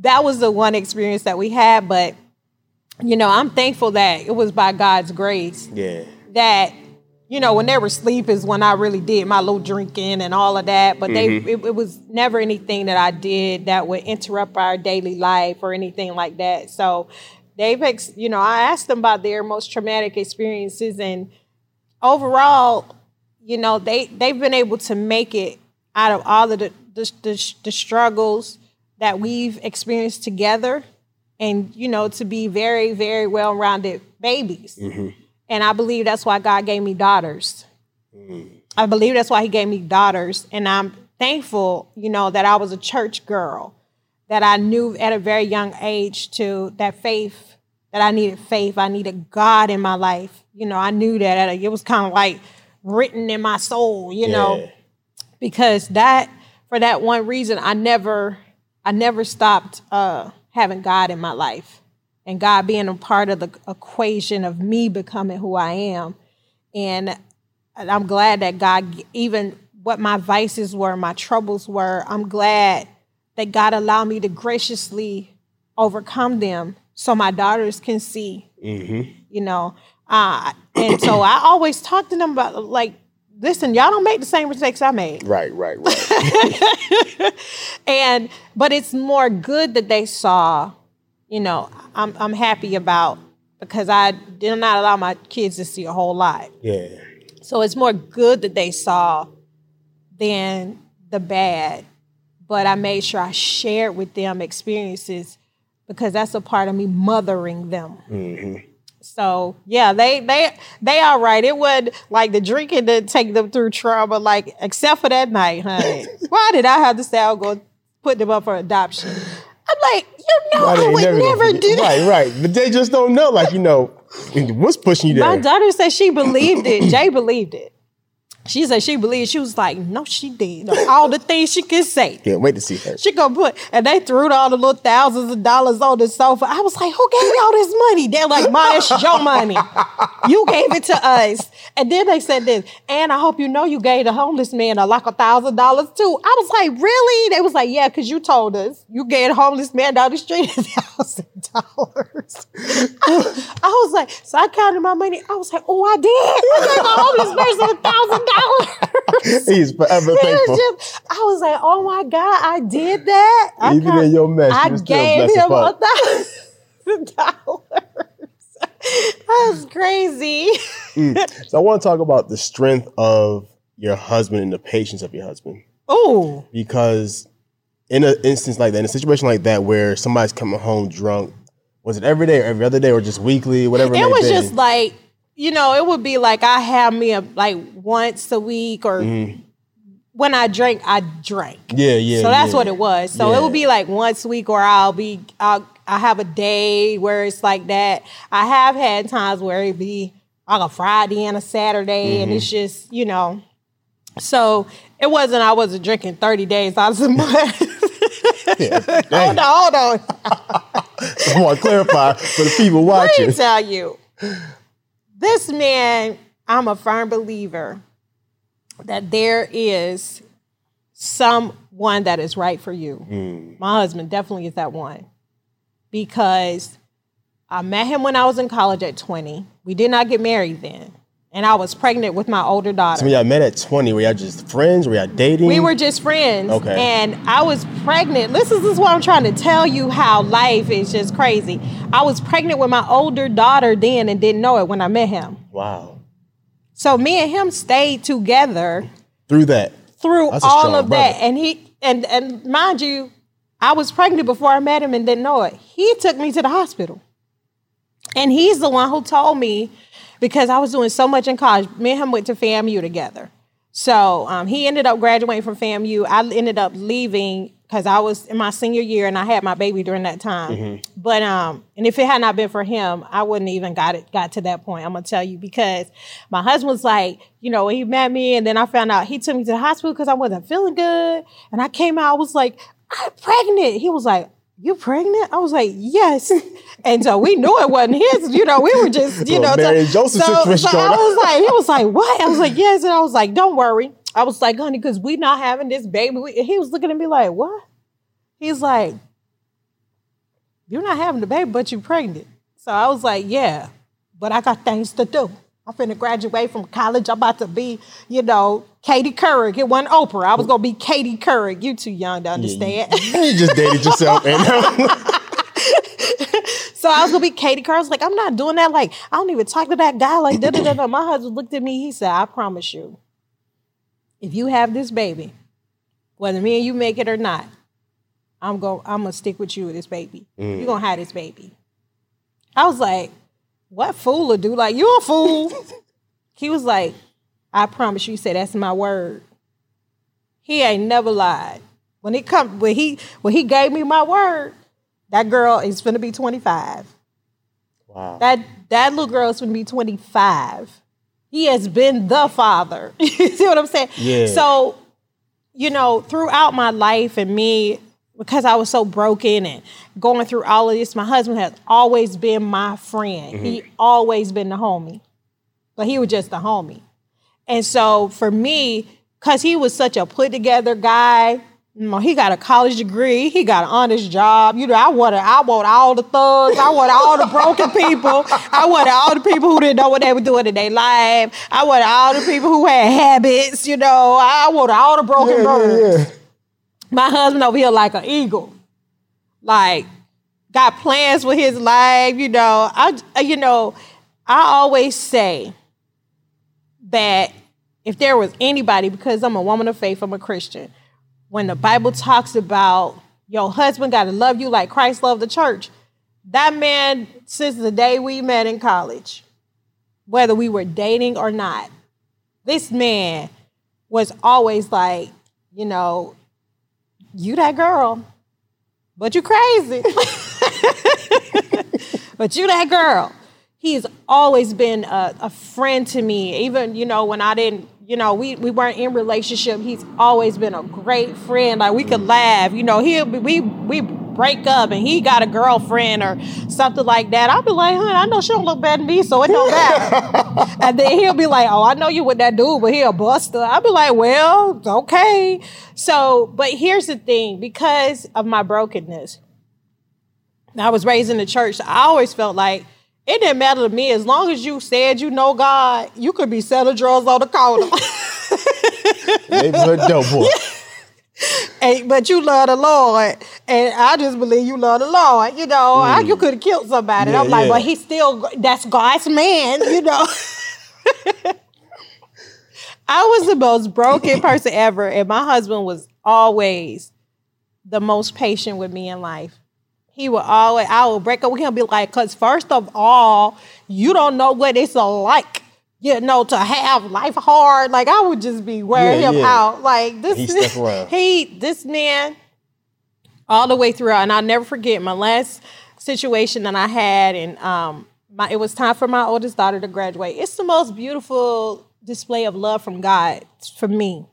that was the one experience that we had. But, you know, I'm thankful that it was by God's grace
Yeah.
that you know when they were asleep is when I really did my little drinking and all of that. But they mm-hmm. it, it was never anything that I did that would interrupt our daily life or anything like that. So they've ex- you know I asked them about their most traumatic experiences and overall, you know they they've been able to make it out of all of the the, the, the struggles that we've experienced together and you know to be very very well rounded babies mm-hmm. and I believe that's why God gave me daughters. Mm. I believe that's why He gave me daughters. And I'm thankful, you know, that I was a church girl, that I knew at a very young age to that faith, that I needed faith. I needed God in my life. You know, I knew that at a- it was kind of like written in my soul, you know, because that, for that one reason, I never, I never stopped uh, having God in my life and God being a part of the equation of me becoming who I am. And I'm glad that God, even what my vices were, my troubles were, I'm glad that God allowed me to graciously overcome them so my daughters can see, you know. Uh, and so I always talk to them about, like, listen, y'all don't make the same mistakes I made.
Right, right, right.
and but it's more good that they saw you know i'm i'm happy about because I did not allow my kids to see a whole lot.
Yeah.
So it's more good that they saw than the bad. But I made sure I shared with them experiences because that's a part of me mothering them. Mm-hmm. So yeah, they they they all right. It would like the drinking to take them through trauma, like except for that night, honey. Why did I have to say I'll go put them up for adoption? I'm like, you know,
Why
I would
never
never, do that.
Right, right. But they just don't know, like, you know, what's pushing you there?
My daughter said she believed it. Jay believed it. She said she believed. She was like, no, she did. All the things she could say.
Can't wait to see her.
She gonna put, and they threw all the little thousands of dollars on the sofa. I was like, who gave you all this money? They're like, Ma, that's your money. You gave it to us. And then they said this, and I hope you know you gave the homeless man a like a thousand dollars too. I was like, really? They was like, yeah, because you told us you gave the homeless man down the street a thousand dollars. I was like, so I counted my money. I was like, oh, I did. I gave the homeless person a thousand dollars.
He's forever thankful.
just, I was like, oh my God, I did that. I
Even in your mess,
I gave him a thousand dollars. That's crazy. Mm.
So I want to talk about the strength of your husband and the patience of your husband.
Oh.
Because in an instance like that, in a situation like that where somebody's coming home drunk, was it every day or every other day or just weekly, whatever it,
It was
be?
just like, you know, it would be like I have me a like once a week or when I drink, I drink.
yeah, yeah.
So that's
yeah.
what it was. So
Yeah.
it would be like once a week, or I'll be, I'll, I have a day where it's like that. I have had times where it be like a Friday and a Saturday, and
Mm-hmm.
it's just, you know. So it wasn't. I wasn't drinking thirty days out of the month. hold
Dang.
on, hold on.
I want to clarify for the people
Let
watching.
me tell you, this man. I'm a firm believer that there is someone that is right for you. Mm. My husband definitely is that one because I met him when I was in college at 20. We did not get married then. And I was pregnant with my older daughter.
So y'all met at 20, were y'all just friends? Were y'all dating?
We were just friends.
Okay.
And I was pregnant. This is, this is what I'm trying to tell you how life is just crazy. I was pregnant with my older daughter then and didn't know it when I met him.
Wow.
So me and him stayed together
Through that.
through all of that. And he and and mind you, I was pregnant before I met him and didn't know it. He took me to the hospital. And he's the one who told me because I was doing so much in college. Me and him went to FAMU together. So um, he ended up graduating from FAMU. I ended up leaving because I was in my senior year and I had my baby during that time.
Mm-hmm.
But um, and if it had not been for him, I wouldn't even got it got to that point. I'm gonna tell you because my husband was like, you know, he met me and then I found out he took me to the hospital because I wasn't feeling good. And I came out, I was like, I'm pregnant. He was like, You pregnant? I was like, Yes. And so we knew it wasn't his, you know, we were just, you know,
Mary
so,
Joseph
so, so I was like, he was like, What? I was like, Yes. And I was like, Don't worry. I was like, honey, because we not having this baby. He was looking at me like, What? He's like, You're not having the baby, but you're pregnant. So I was like, Yeah, but I got things to do. I'm finna graduate from college. I'm about to be, you know, Katie Couric. It wasn't Oprah. I was gonna be Katie Couric. You too young to understand.
You just dated yourself. And
So I was gonna be Katie Couric. I was like, I'm not doing that. Like, I don't even talk to that guy. Like, da da da da. My husband looked at me. He said, I promise you, if you have this baby, whether me and you make it or not, I'm going I'm gonna stick with you with this baby. You're mm. gonna have this baby. I was like, what fool to do? Like, you a fool. he was like, I promise you, he said, that's my word. He ain't never lied. When it come when he when he gave me my word, that girl is gonna be 25.
wow.
That that little girl is gonna be 25. He has been the father. you see what I'm saying?
Yeah.
So, you know, throughout my life and me, because I was so broken and going through all of this, my husband has always been my friend. He mm-hmm. always been the homie. But he was just the homie. And so for me, because he was such a put together guy, you know, he got a college degree, he got an honest job. You know, I wanted, I want all the thugs, I want all the broken people, I wanted all the people who didn't know what they were doing in their life, I wanted all the people who had habits, you know, I wanted all the broken
Yeah,
birds.
yeah, yeah.
My husband over here like an eagle. Like, got plans for his life. You know, I uh, you know, I always say that if there was anybody, because I'm a woman of faith, I'm a Christian. When the Bible talks about your husband got to love you like Christ loved the church, that man since the day we met in college, whether we were dating or not, this man was always like, you know, you that girl, but you crazy. but you that girl. He's always been a, a, friend to me. Even, you know, when I didn't, you know, we, we weren't in relationship, he's always been a great friend. Like we could laugh, you know, he'll be, we we break up and he got a girlfriend or something like that, I'll be like, honey, I know she don't look better than me, so it don't matter. and then he'll be like, oh, I know you with that dude, but he a buster. I'll be like, well, okay. So, but here's the thing, because of my brokenness, I was raised in the church. So I always felt like it didn't matter to me as long as you said you know God, you could be selling drugs on the corner.
Neighborhood dope boy.
And, but you love the Lord, and I just believe you love the Lord. You know, mm. I, you could have killed somebody. Yeah, I'm like, yeah. but he's still that's God's man. You know. I was the most broken person ever, and my husband was always the most patient with me in life. He would always, I would break up with him, be like, because first of all, you don't know what it's like you know, to have life hard. Like I would just be wearing yeah, him yeah. out. Like this, he, he, this man, all the way throughout. And I'll never forget my last situation that I had, and um, my it was time for my oldest daughter to graduate. It's the most beautiful display of love from God for me.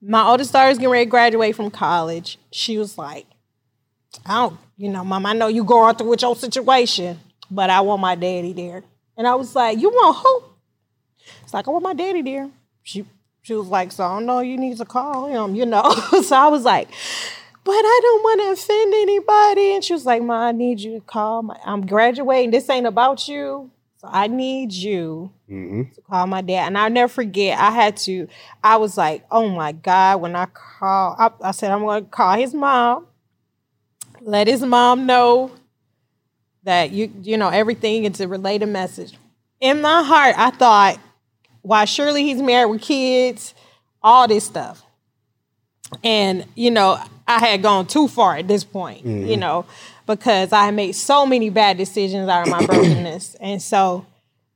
My oldest daughter is getting ready to graduate from college. She was like, I don't, you know, mom, I know you going through with your situation, but I want my daddy there. And I was like, You want who? It's like, I want my daddy there. She she was like, So I don't know, you need to call him, you know. so I was like, but I don't want to offend anybody. And she was like, Ma, I need you to call my I'm graduating. This ain't about you. So I need you mm-hmm. to call my dad. And I'll never forget, I had to, I was like, oh my God, when I call, I, I said, I'm going to call his mom, let his mom know that you you know everything and a related message. In my heart, I thought, why surely he's married with kids, all this stuff. And, you know, I had gone too far at this point, mm-hmm. you know, because I had made so many bad decisions out of my brokenness. And so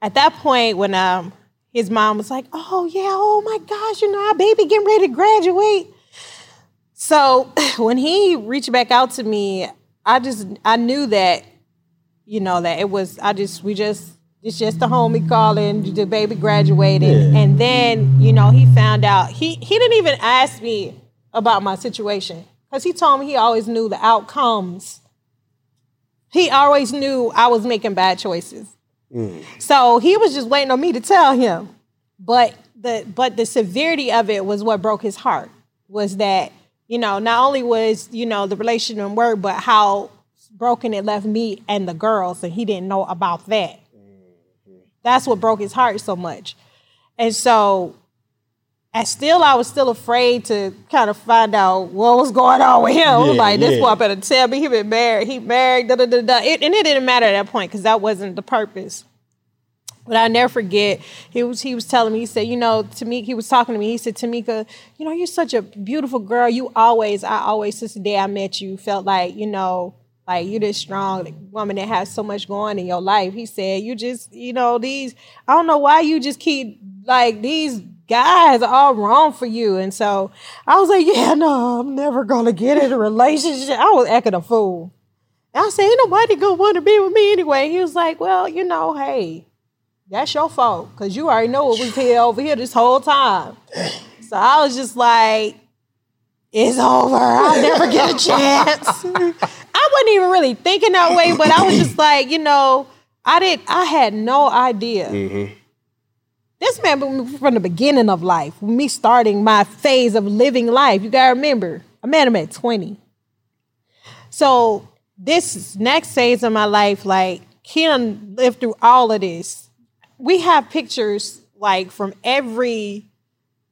at that point, when um his mom was like, Oh yeah, oh my gosh, you know, our baby getting ready to graduate. So when he reached back out to me, I just I knew that you know that it was I just we just it's just the homie calling the baby graduated yeah. and then you know he found out he he didn't even ask me about my situation because he told me he always knew the outcomes he always knew I was making bad choices mm. so he was just waiting on me to tell him but the but the severity of it was what broke his heart was that you know not only was you know the relationship and work but how broken it left me and the girls, and he didn't know about that. That's what broke his heart so much. And so, and still, I was still afraid to kind of find out what was going on with him. Yeah, like, this yeah. boy better tell me he been married. He married, da da da da. It, and it didn't matter at that point because that wasn't the purpose. But I never forget, he was he was telling me, he said, you know, Tamika. he was talking to me, he said, Tamika, you know, you're such a beautiful girl. You always, I always, since the day I met you, felt like, you know, like you this strong woman that has so much going in your life. He said, you just, you know, these, I don't know why you just keep like these guys are all wrong for you. And so I was like, yeah, no, I'm never gonna get in a relationship. I was acting a fool. And I said, ain't nobody gonna want to be with me anyway. He was like, well, you know, hey, that's your fault because you already know what was here over here this whole time. So I was just like, it's over. I'll never get a chance. I wasn't even really thinking that way, but I was just like, you know, I did. I had no idea. Mm-hmm. This man from the beginning of life, me starting my phase of living life. You gotta remember, I met him at twenty. So this next phase of my life, like done lived through all of this. We have pictures like from every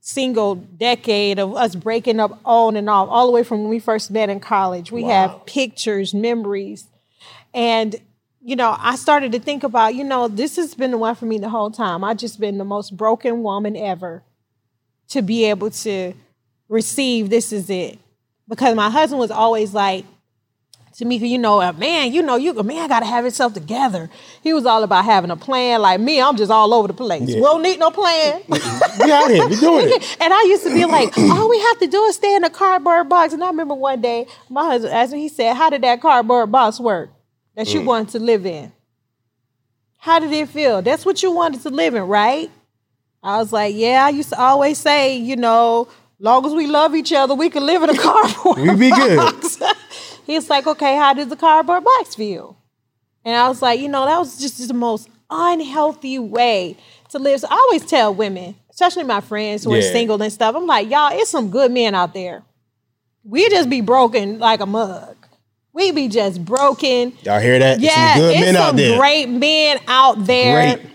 single decade of us breaking up on and off, all the way from when we first met in college. We have pictures, memories. And, you know, I started to think about, you know, this has been the one for me the whole time. I've just been the most broken woman ever to be able to receive this is it. Because my husband was always like, Tamika, you know, a man, you know, you a man gotta have himself together. He was all about having a plan. Like me, I'm just all over the place.
Yeah.
We don't need no plan.
We out here. We doing it.
And I used to be like, all we have to do is stay in a cardboard box. And I remember one day, my husband asked me, he said, How did that cardboard box work that
Mm.
you wanted to live in? How did it feel? That's what you wanted to live in, right? I was like, Yeah, I used to always say, you know, long as we love each other, we can live in a cardboard box.
We be good.
He's like, Okay, how does the cardboard box feel? And I was like, you know, that was just the most unhealthy way to live. So I always tell women, especially my friends who are
Yeah.
single and stuff, I'm like, y'all, it's some good men out there. We just be broken like a mug. We be just broken.
Y'all hear that?
Yeah,
some good
it's
men out
some great men out there.
Great.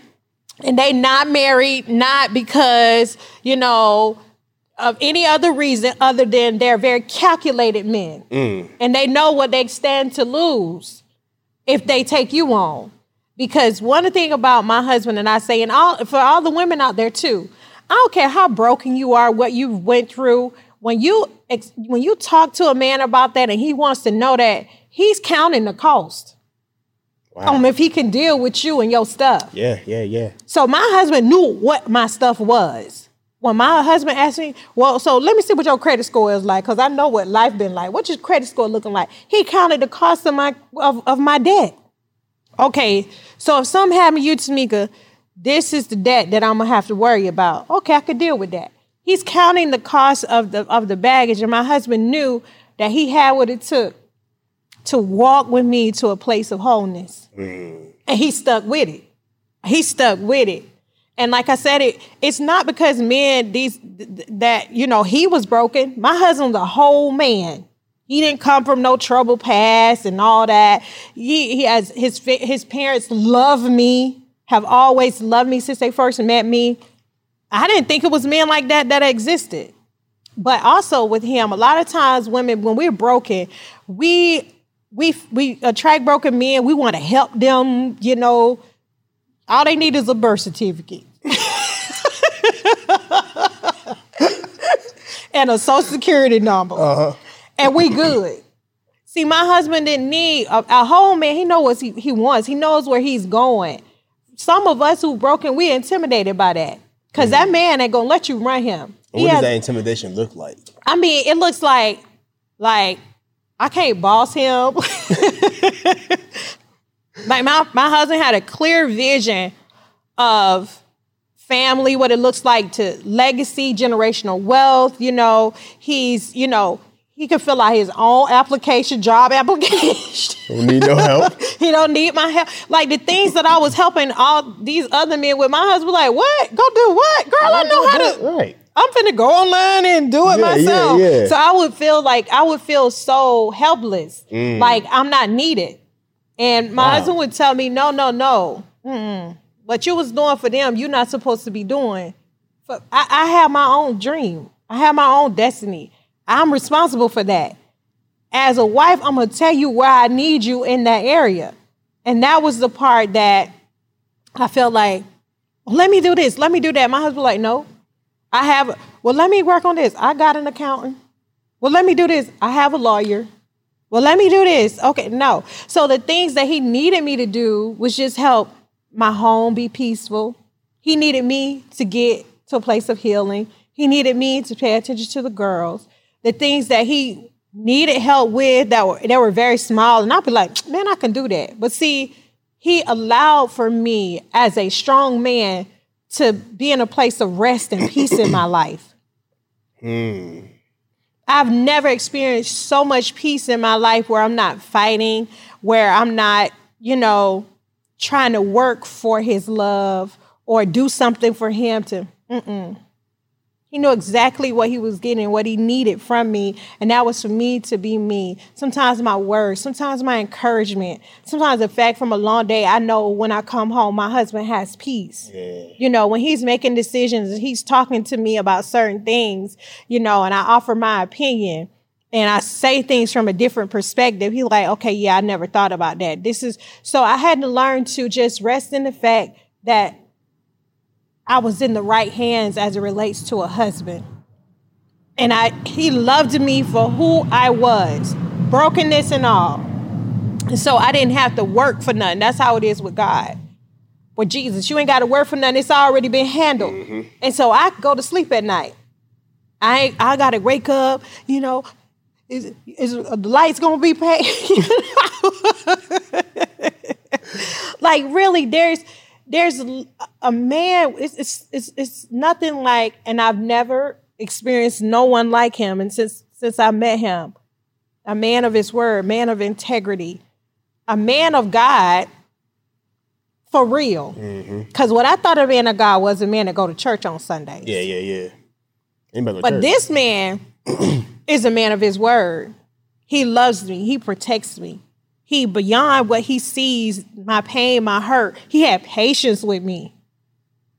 And they not married, not because, you know, of any other reason other than they're very calculated men.
Mm.
And they know what they stand to lose if they take you on. Because one thing about my husband and I say, and all for all the women out there too, I don't care how broken you are, what you went through. When you ex- when you talk to a man about that, and he wants to know that he's counting the cost
Wow.
um, if he can deal with you and your stuff.
yeah, yeah, yeah.
So my husband knew what my stuff was. When my husband asked me, well, so let me see what your credit score is like, because I know what life been like. What's your credit score looking like? He counted the cost of my of, of my debt. Okay, so if something happened to you, Tamika, this is the debt that I'm gonna have to worry about. Okay, I could deal with that. He's counting the cost of the of the baggage, and my husband knew that he had what it took to walk with me to a place of wholeness, mm. and he stuck with it he stuck with it. And like I said, it it's not because men these th- th- that you know he was broken. My husband's a whole man. He didn't come from no trouble past and all that. He, he has his his parents love me, have always loved me since they first met me. I didn't think it was men like that that existed. But also with him, a lot of times women when we're broken, we we we attract broken men. We want to help them, you know, all they need is a birth certificate. and a social security number. Uh-huh. And we good. See, my husband didn't need a, a whole man. He knows what he, he wants. He knows where he's going. Some of us who broken, we intimidated by that. Because that mm-hmm. man ain't gonna let you run him.
What
He
does
has-
that intimidation look like?
I mean, it looks like like I can't boss him. like my my husband had a clear vision of family, what it looks like to legacy, generational wealth. You know, he's you know he can fill out his own application, job application.
Don't need no help.
he don't need my help. Like the things that I was helping all these other men with, my husband was like, "What? Go do what, girl? I know how to."
Right.
I'm finna go online and do it
Yeah, yeah,
myself.
yeah.
So I would feel like I would feel so helpless, mm. like I'm not needed. And my
Wow.
husband would tell me, "No, no, no. Mm-mm. What you was doing for them, you're not supposed to be doing." For I, I have my own dream. I have my own destiny. I'm responsible for that. As a wife, I'm gonna tell you where I need you in that area. And that was the part that I felt like, let me do this, let me do that. My husband was like, no, I have, well, let me work on this. I got an accountant. Well, let me do this. I have a lawyer. Well, let me do this. Okay, no. So the things that he needed me to do was just help my home be peaceful. He needed me to get to a place of healing. He needed me to pay attention to the girls. The things that he needed help with that were that were very small, and I'd be like, man, I can do that. But see, he allowed for me as a strong man to be in a place of rest and peace in my life. Hmm. I've never experienced so much peace in my life where I'm not fighting, where I'm not, you know, trying to work for his love or do something for him to. Mm-mm. He knew exactly what he was getting, what he needed from me. And that was for me to be me. Sometimes my words, sometimes my encouragement, sometimes the fact from a long day, I know when I come home, my husband has peace.
Yeah.
You know, when he's making decisions and he's talking to me about certain things, you know, and I offer my opinion and I say things from a different perspective, he's like, okay, yeah, I never thought about that. This is so I had to learn to just rest in the fact that I was in the right hands as it relates to a husband. And I he loved me for who I was, brokenness and all. And so I didn't have to work for nothing. That's how it is with God. With Jesus, you ain't got to work for nothing. It's already been handled. Mm-hmm. And so I go to sleep at night. I ain't, I gotta wake up, you know. Is, is the lights gonna be paid? like really, there's there's a man. It's, it's it's it's nothing like, and I've never experienced no one like him. And since since I met him, a man of his word, man of integrity, a man of God for real. Mm-hmm. Because what I thought a man of God was a man that go to church on Sundays.
Yeah, yeah, yeah. Anybody
But
church?
this man is a man of his word. He loves me. He protects me. He beyond what he sees, my pain, my hurt. He had patience with me.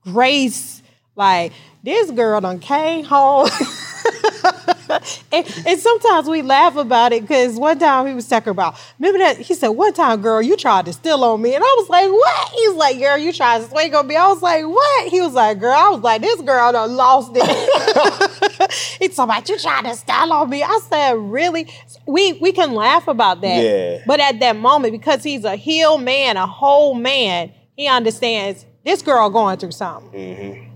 Grace, like this girl done came home. and, and sometimes we laugh about it because one time he was talking about, remember that? He said, one time, girl, you tried to steal on me. And I was like, what? He was like, girl, you tried to swing on me. I was like, what? He was like, girl, I was like, this girl done lost it. He's talking about, you trying to steal on me. I said, really? We, we can laugh about that.
Yeah.
But at that moment, because he's a healed man, a whole man, he understands this girl going through something. Mm-hmm.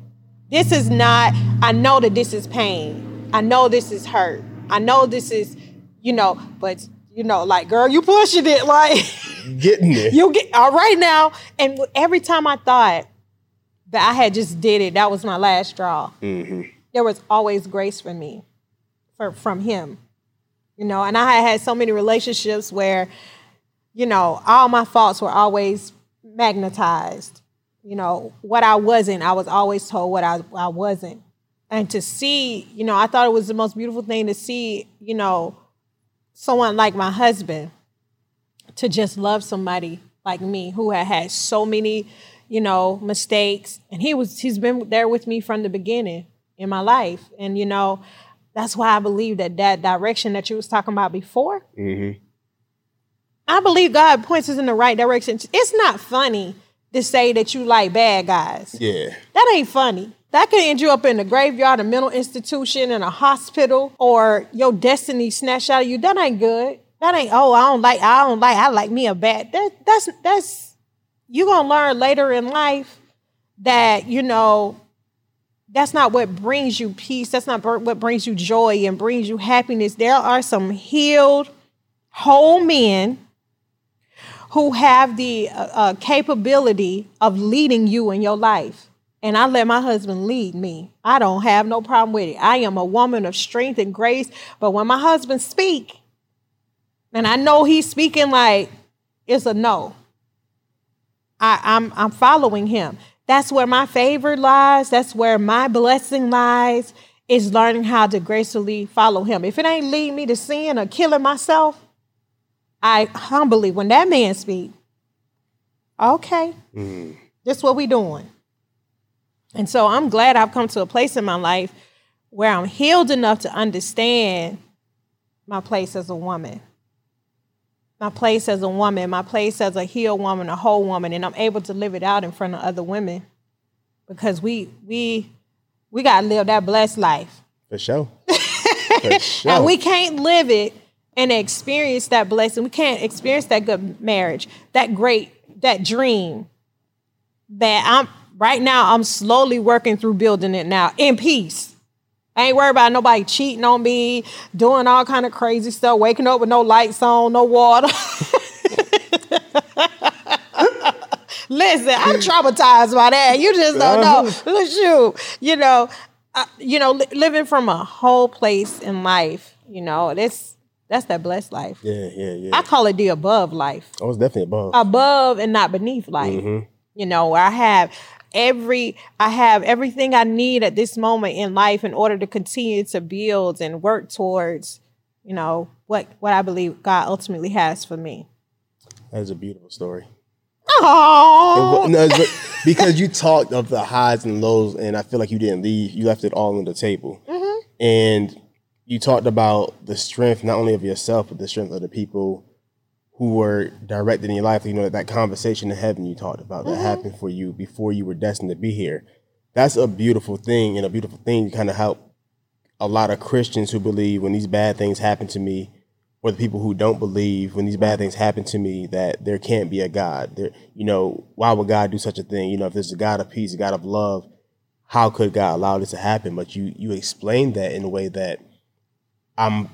This is not, I know that this is pain. I know this is hurt. I know this is, you know, but you know, like, girl, you pushing it. Like,
Getting it.
you get all right now. And every time I thought that I had just did it, that was my last straw. Mm-hmm. There was always grace for me, for from him. You know, and I had so many relationships where, you know, all my faults were always magnetized. You know, what I wasn't, I was always told what I, I wasn't. And to see, you know, I thought it was the most beautiful thing to see, you know, someone like my husband to just love somebody like me who had had so many, you know, mistakes. And he was, he's been there with me from the beginning in my life. And, you know, that's why I believe that that direction that you was talking about before, mm-hmm. I believe God points us in the right direction. It's not funny to say that you like bad guys.
Yeah.
That ain't funny. That could end you up in the graveyard, a mental institution, in a hospital, or your destiny snatched out of you. That ain't good. That ain't. Oh, I don't like. I don't like. I like me a bad. That that's that's. You gonna learn later in life that you know. That's not what brings you peace. That's not what brings you joy and brings you happiness. There are some healed, whole men who have the uh, uh, capability of leading you in your life. And I let my husband lead me. I don't have no problem with it. I am a woman of strength and grace. But when my husband speak, and I know he's speaking like it's a no. I, I'm I'm following him. That's where my favor lies. That's where my blessing lies. Is learning how to gracefully follow him. If it ain't leading me to sin or killing myself, I humbly, when that man speak, okay, mm-hmm. this what we doing. And so I'm glad I've come to a place in my life where I'm healed enough to understand my place as a woman. My place as a woman, my place as a healed woman, a whole woman, and I'm able to live it out in front of other women because we we we gotta live that blessed life.
For sure. For sure.
And we can't live it and experience that blessing. We can't experience that good marriage, that great, that dream. That I'm right now, I'm slowly working through building it now in peace. I ain't worried about nobody cheating on me, doing all kind of crazy stuff, waking up with no lights on, no water. Listen, I'm traumatized by that. You just don't know. Look, shoot, you know, uh, you know, li- living from a whole place in life. You know, that's that's that blessed life.
yeah, yeah, yeah.
I call it the above life,
I was definitely above.
above and not beneath life. You know, where I have every I have everything I need at this moment in life in order to continue to build and work towards, you know, what what I believe God ultimately has for me.
That is a beautiful story.
Oh,
No, because you talked of the highs and lows, and I feel like you didn't leave. You left it all on the table, mm-hmm. and you talked about the strength not only of yourself but the strength of the people who were directed in your life. You know that that conversation in heaven you talked about that mm-hmm. happened for you before you were destined to be here. That's a beautiful thing, and a beautiful thing to kind of help a lot of Christians who believe when these bad things happen to me, or the people who don't believe when these bad things happen to me that there can't be a God. There, you know, why would God do such a thing? You know, if there's a God of peace, a God of love, how could God allow this to happen? But you you explained that in a way that I'm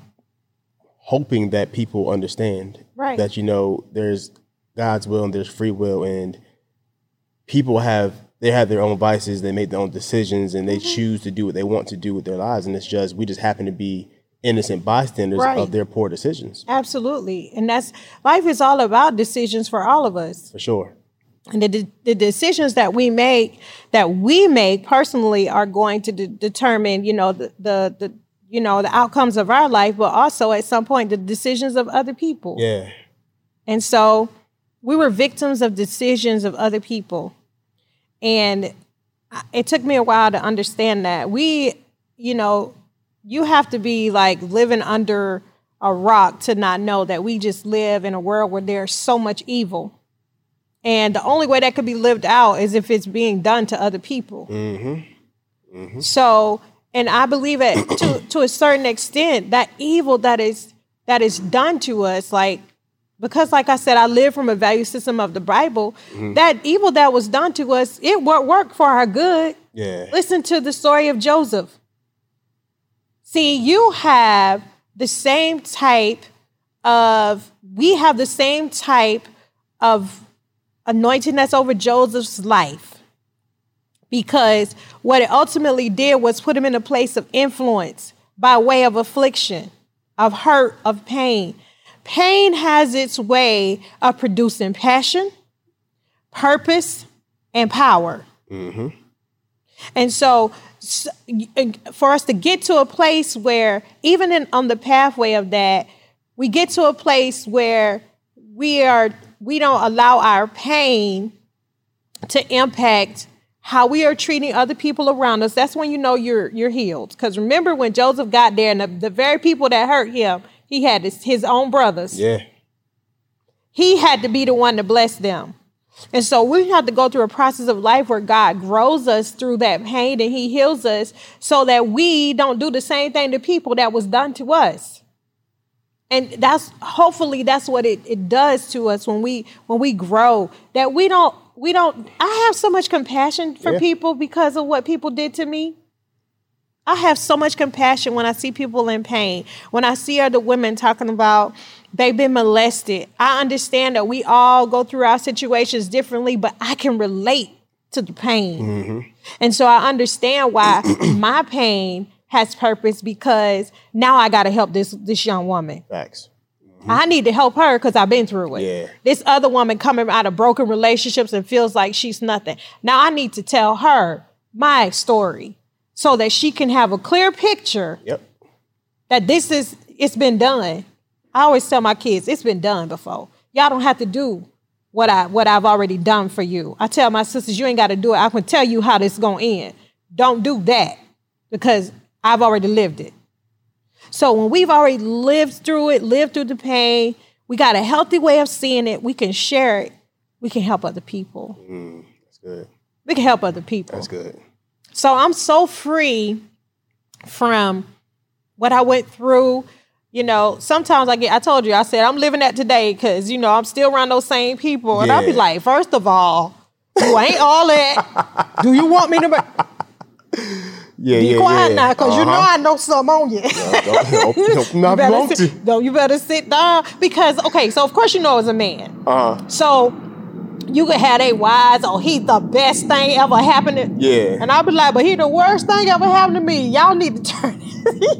hoping that people understand.
Right.
That you know there's God's will and there's free will and people have they have their own vices, they make their own decisions and they mm-hmm. choose to do what they want to do with their lives. And it's just we just happen to be innocent bystanders
Right.
of their poor decisions.
absolutely. And that's life is all about decisions for all of us.
For sure.
And the, the decisions that we make, that we make personally, are going to de- determine, you know, the, the the you know the outcomes of our life, but also at some point the decisions of other people.
Yeah.
And so we were victims of decisions of other people. And it took me a while to understand that. We, you know, you have to be like living under a rock to not know that we just live in a world where there's so much evil. And the only way that could be lived out is if it's being done to other people. Mm-hmm. So, and I believe it to to a certain extent that evil that is that is done to us, like because, like I said, I live from a value system of the Bible. Mm-hmm. That evil that was done to us, it wor- worked for our good.
Yeah.
Listen to the story of Joseph. See, you have the same type of, we have the same type of anointing that's over Joseph's life. Because what it ultimately did was put him in a place of influence by way of affliction, of hurt, of pain. Pain has its way of producing passion, purpose, and power. Mm-hmm. And so, for us to get to a place where, even in, on the pathway of that, we get to a place where we are we don't allow our pain to impact how we are treating other people around us. That's when you know you're you're healed. Because remember when Joseph got there, and the, the very people that hurt him, he had his, his own brothers
Yeah.
he had to be the one to bless them. And so we have to go through a process of life where God grows us through that pain and he heals us so that we don't do the same thing to people that was done to us. And that's hopefully that's what it, it does to us when we when we grow. That we don't we don't I have so much compassion for
Yeah.
people because of what people did to me. I have so much compassion when I see people in pain. When I see other women talking about they've been molested. I understand that we all go through our situations differently, but I can relate to the pain. Mm-hmm. And so I understand why my pain has purpose because now I got to help this this young woman.
Facts.
I mm-hmm. need to help her because I've been through it.
Yeah.
This other woman coming out of broken relationships and feels like she's nothing. Now I need to tell her my story so that she can have a clear picture
Yep.
that this is it's been done. I always tell my kids it's been done before. Y'all don't have to do what I what I've already done for you. I tell my sisters you ain't got to do it. I can tell you how this going to end. Don't do that because I've already lived it. So when we've already lived through it, lived through the pain, we got a healthy way of seeing it. We can share it. We can help other people.
Mm, that's good.
We can help other people.
That's good.
So I'm so free from what I went through. You know, sometimes I get, I told you, I said, I'm living that today because, you know, I'm still around those same people. And I'll be like, first of all, you ain't all that. Do you want me to be,
Yeah,
be
yeah,
quiet
yeah.
now? Because you know
Uh-huh.
I know something on you.
Don't, don't, don't
you
not
better
want to.
sit, no, you better sit down because, okay, so of course you know as a man.
Uh,
So you could have a wise, oh, he the best thing ever happened.
Yeah.
And I'll be like, but he the worst thing ever happened to me. Y'all need to turn.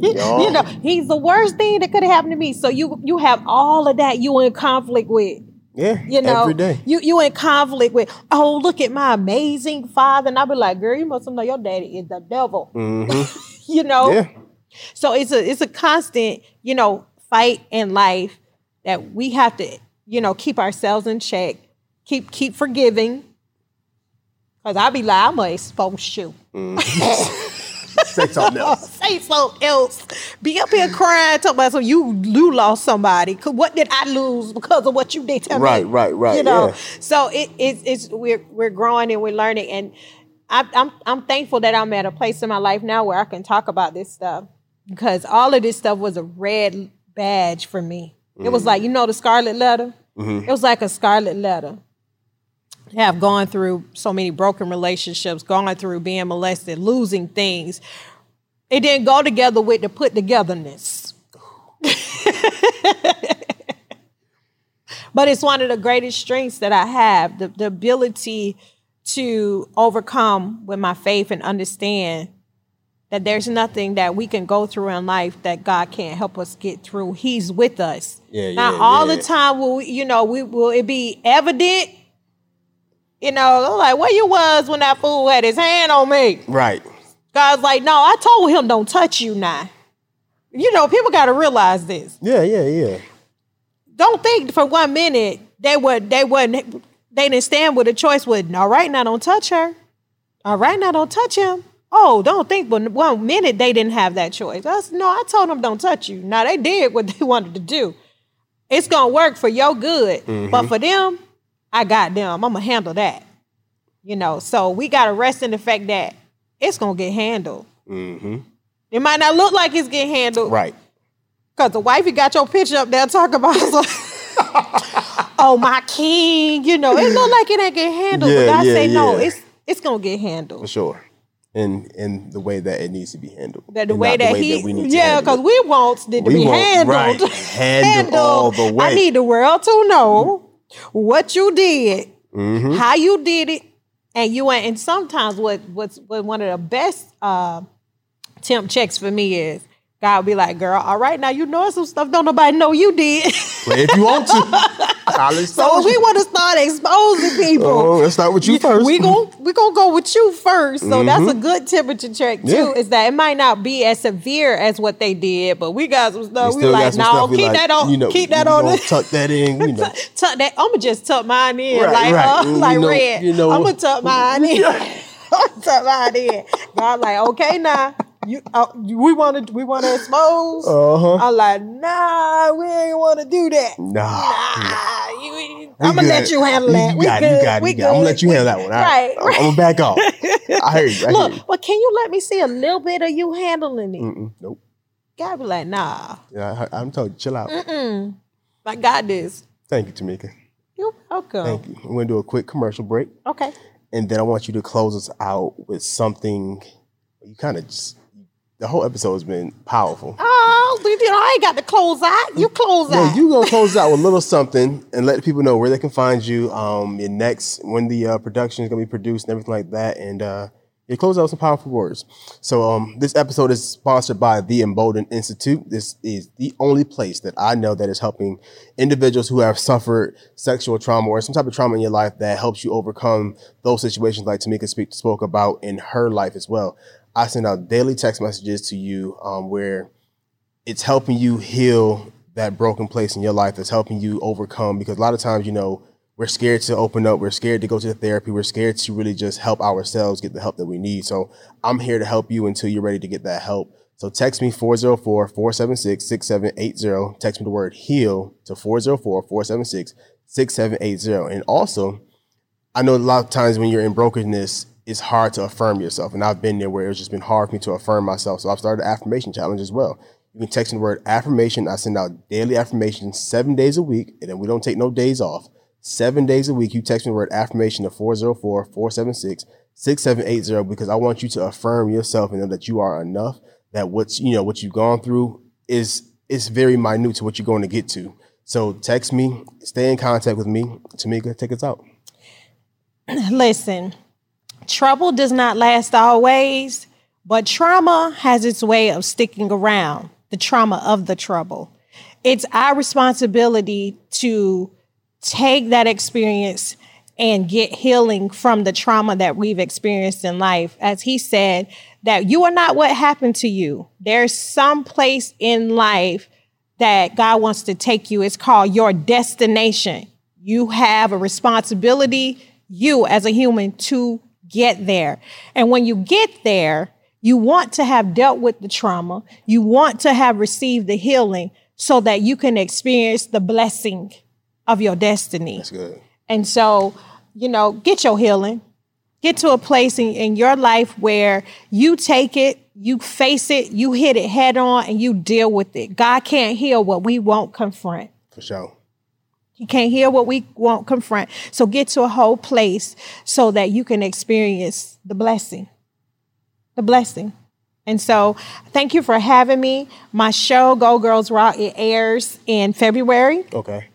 Yo.
you know, he's the worst thing that could have happened to me. So you you have all of that you in conflict with.
Yeah,
You know,
every day.
you you in conflict with, oh, look at my amazing father, and I'll be like, girl, you must know your daddy is the devil. you know,
Mm-hmm. Yeah.
so it's a it's a constant, you know, fight in life that we have to, you know, keep ourselves in check, keep keep forgiving. Cause I'll be like, I'm gonna expose you.
Say something else.
Say something else. Be up here crying, talking about so you you lost somebody. What did I lose because of what you did to me?
Right, right, right,
You know,
yeah.
so it, it's it's we're we're growing and we're learning, and I'm I'm I'm thankful that I'm at a place in my life now where I can talk about this stuff because all of this stuff was a red badge for me. It
Mm-hmm.
was like you know the scarlet letter. It was like a scarlet letter have gone through so many broken relationships, gone through being molested, losing things. It didn't go together with the put togetherness. but it's one of the greatest strengths that I have the, the ability to overcome with my faith and understand that there's nothing that we can go through in life that God can't help us get through. He's with us.
Yeah,
Now,
yeah,
all
yeah.
the time will we, you know, we will it be evident? You know, like where you was when that fool had his hand on me.
Right.
God's like, no, I told him don't touch you now. You know, people gotta realize this.
Yeah, yeah, yeah.
Don't think for one minute they would they wouldn't they didn't stand with a choice with all right now don't touch her. All right now don't touch him. Oh, don't think but one minute they didn't have that choice. No, I told them don't touch you. Now they did what they wanted to do. It's gonna work for your good. But mm-hmm. for them, I got them. I'm gonna handle that. You know, so we gotta rest in the fact that it's gonna get handled. Mm-hmm. It might not look like it's getting handled,
Right.
Cause the wifey got your picture up there talking about oh my king, you know, it look like it ain't get handled.
Yeah,
but I
yeah,
say no, it's it's gonna get handled.
For sure. And in the way that it needs to be handled.
That the way that
the way
he
that we need
Yeah, because we want it to
We
be
want-
handled.
right, handled all the way.
I need the world to know what you did,
Mm-hmm.
how you did it, and you ain't and sometimes what what's what one of the best uh temp checks for me is God be like, girl, all right, now you know some stuff don't nobody know you did.
But if you want to, I'll
So if we want to start exposing people,
Oh, let's start with you first.
we gon' we gonna go with you first. So that's a good temperature check too.
Mm-hmm. Yeah.
Is that it might not be as severe as what they did, but we got some stuff.
We
We, like, no, keep
like,
that on.
you know,
keep that on.
gonna tuck that in, you know.
tuck that. I'm gonna just tuck mine in,
Right,
like
right.
uh,
You
like
know-
red.
you know-
I'm gonna tuck mine in. tuck mine in. God, like okay now. You, uh, we want to, we want to expose.
Uh-huh.
I'm like, nah, we ain't want to do that.
Nah.
Ah, you, I'm gonna
good.
let you handle that.
You
We
got it,
good.
you got
we
it. I'm gonna let you handle that one. All
Right.
right. I'm, gonna back off. I heard you. I
Look,
heard
but can you let me see a little bit of you handling it?
Mm-mm, nope.
God be like, nah,
Yeah, I, I'm told you, chill out.
I got this.
Thank you, Tamika.
You're welcome.
Thank you. We're gonna do a quick commercial break,
Okay.
And then I want you to close us out with something. You kind of just. The whole episode has been powerful.
Oh, you know, I ain't got to close out. You close
Yeah,
out.
you gonna close out with a little something and let people know where they can find you. Um, your next when the uh, production is gonna be produced and everything like that, and uh, you close out some powerful words. So, um, this episode is sponsored by the Emboldened Institute. This is the only place that I know that is helping individuals who have suffered sexual trauma or some type of trauma in your life that helps you overcome those situations, like Tamika speak, spoke about in her life as well. I send out daily text messages to you um, where it's helping you heal that broken place in your life. that's helping you overcome because a lot of times, you know, we're scared to open up. We're scared to go to the therapy. We're scared to really just help ourselves get the help that we need. So I'm here to help you until you're ready to get that help. So text me 404-476-6780. Text me the word heal to 404-476-6780. And also, I know a lot of times when you're in brokenness, it's hard to affirm yourself. And I've been there where it's just been hard for me to affirm myself. So I've started an affirmation challenge as well. You can text me the word affirmation. I send out daily affirmations seven days a week, and then we don't take no days off. Seven days a week, you text me the word affirmation to 404 476 6780 because I want you to affirm yourself and know that you are enough, that what's you know what you've gone through is is very minute to what you're going to get to. So text me, stay in contact with me. Tamika, take us out.
Listen, trouble does not last always, but trauma has its way of sticking around. The trauma of the trouble. It's our responsibility to take that experience and get healing from the trauma that we've experienced in life. As he said, that you are not what happened to you. There's some place in life that God wants to take you. It's called your destination. You have a responsibility, you as a human, to get there. And when you get there, you want to have dealt with the trauma. You want to have received the healing so that you can experience the blessing of your destiny.
That's good.
And so, you know, get your healing. Get to a place in, in your life where you take it, you face it, you hit it head on, and you deal with it. God can't heal what we won't confront.
For sure.
He can't heal what we won't confront. So get to a whole place so that you can experience the blessing. The blessing. And so thank you for having me. My show, Go Girls Rock, it airs in February.
Okay.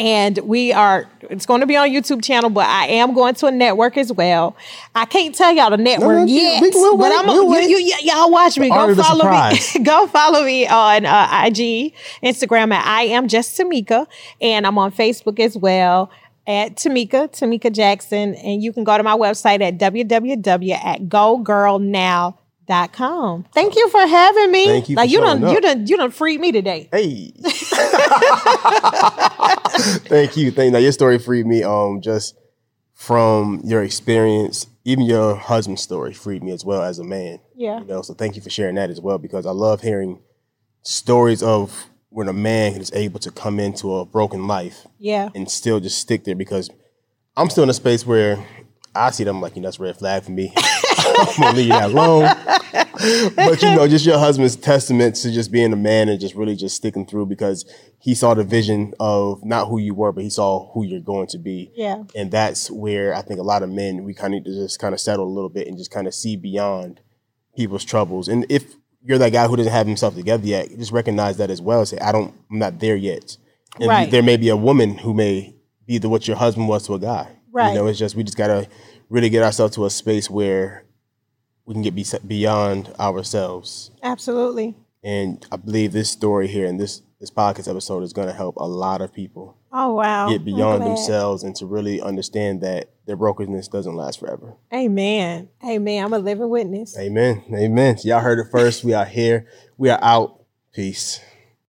And we are, it's going to be on YouTube channel, but I am going to a network as well. I can't tell y'all the network
no,
yet,
we- we'll
but I'm
we'll
you, you, y'all watch me. Go follow me. Go follow me on uh, IG, Instagram at I am just Tamika, and I'm on Facebook as well at Tamika, Tamika Jackson, and you can go to my website at www at gogirlnow.com. Thank you for having me.
Thank you
Like
for
you done, you done, you done freed me today.
Hey. Thank you. Thank you. Now your story freed me um just from your experience, even your husband's story freed me as well as a man.
Yeah.
You know, so thank you for sharing that as well because I love hearing stories of when a man is able to come into a broken life
Yeah.
and still just stick there because I'm still in a space where I see them like, you know, that's a red flag for me. I'm gonna leave that alone. but you know, just your husband's testament to just being a man and just really just sticking through because he saw the vision of not who you were, but he saw who you're going to be.
Yeah.
And that's where I think a lot of men we kind of need to just kind of settle a little bit and just kind of see beyond people's troubles. And if you're that guy who doesn't have himself together yet, just recognize that as well. Say, I don't, I'm not there yet. And
Right.
there may be a woman who may be the what your husband was to a guy.
Right.
You know, it's just we just gotta really get ourselves to a space where we can get be- beyond ourselves.
Absolutely.
And I believe this story here and this this podcast episode is going to help a lot of people
Oh wow.
get beyond themselves and to really understand that their brokenness doesn't last forever.
Amen. Amen. I'm a living witness.
Amen. Amen. Y'all heard it first. We are here. We are out. Peace.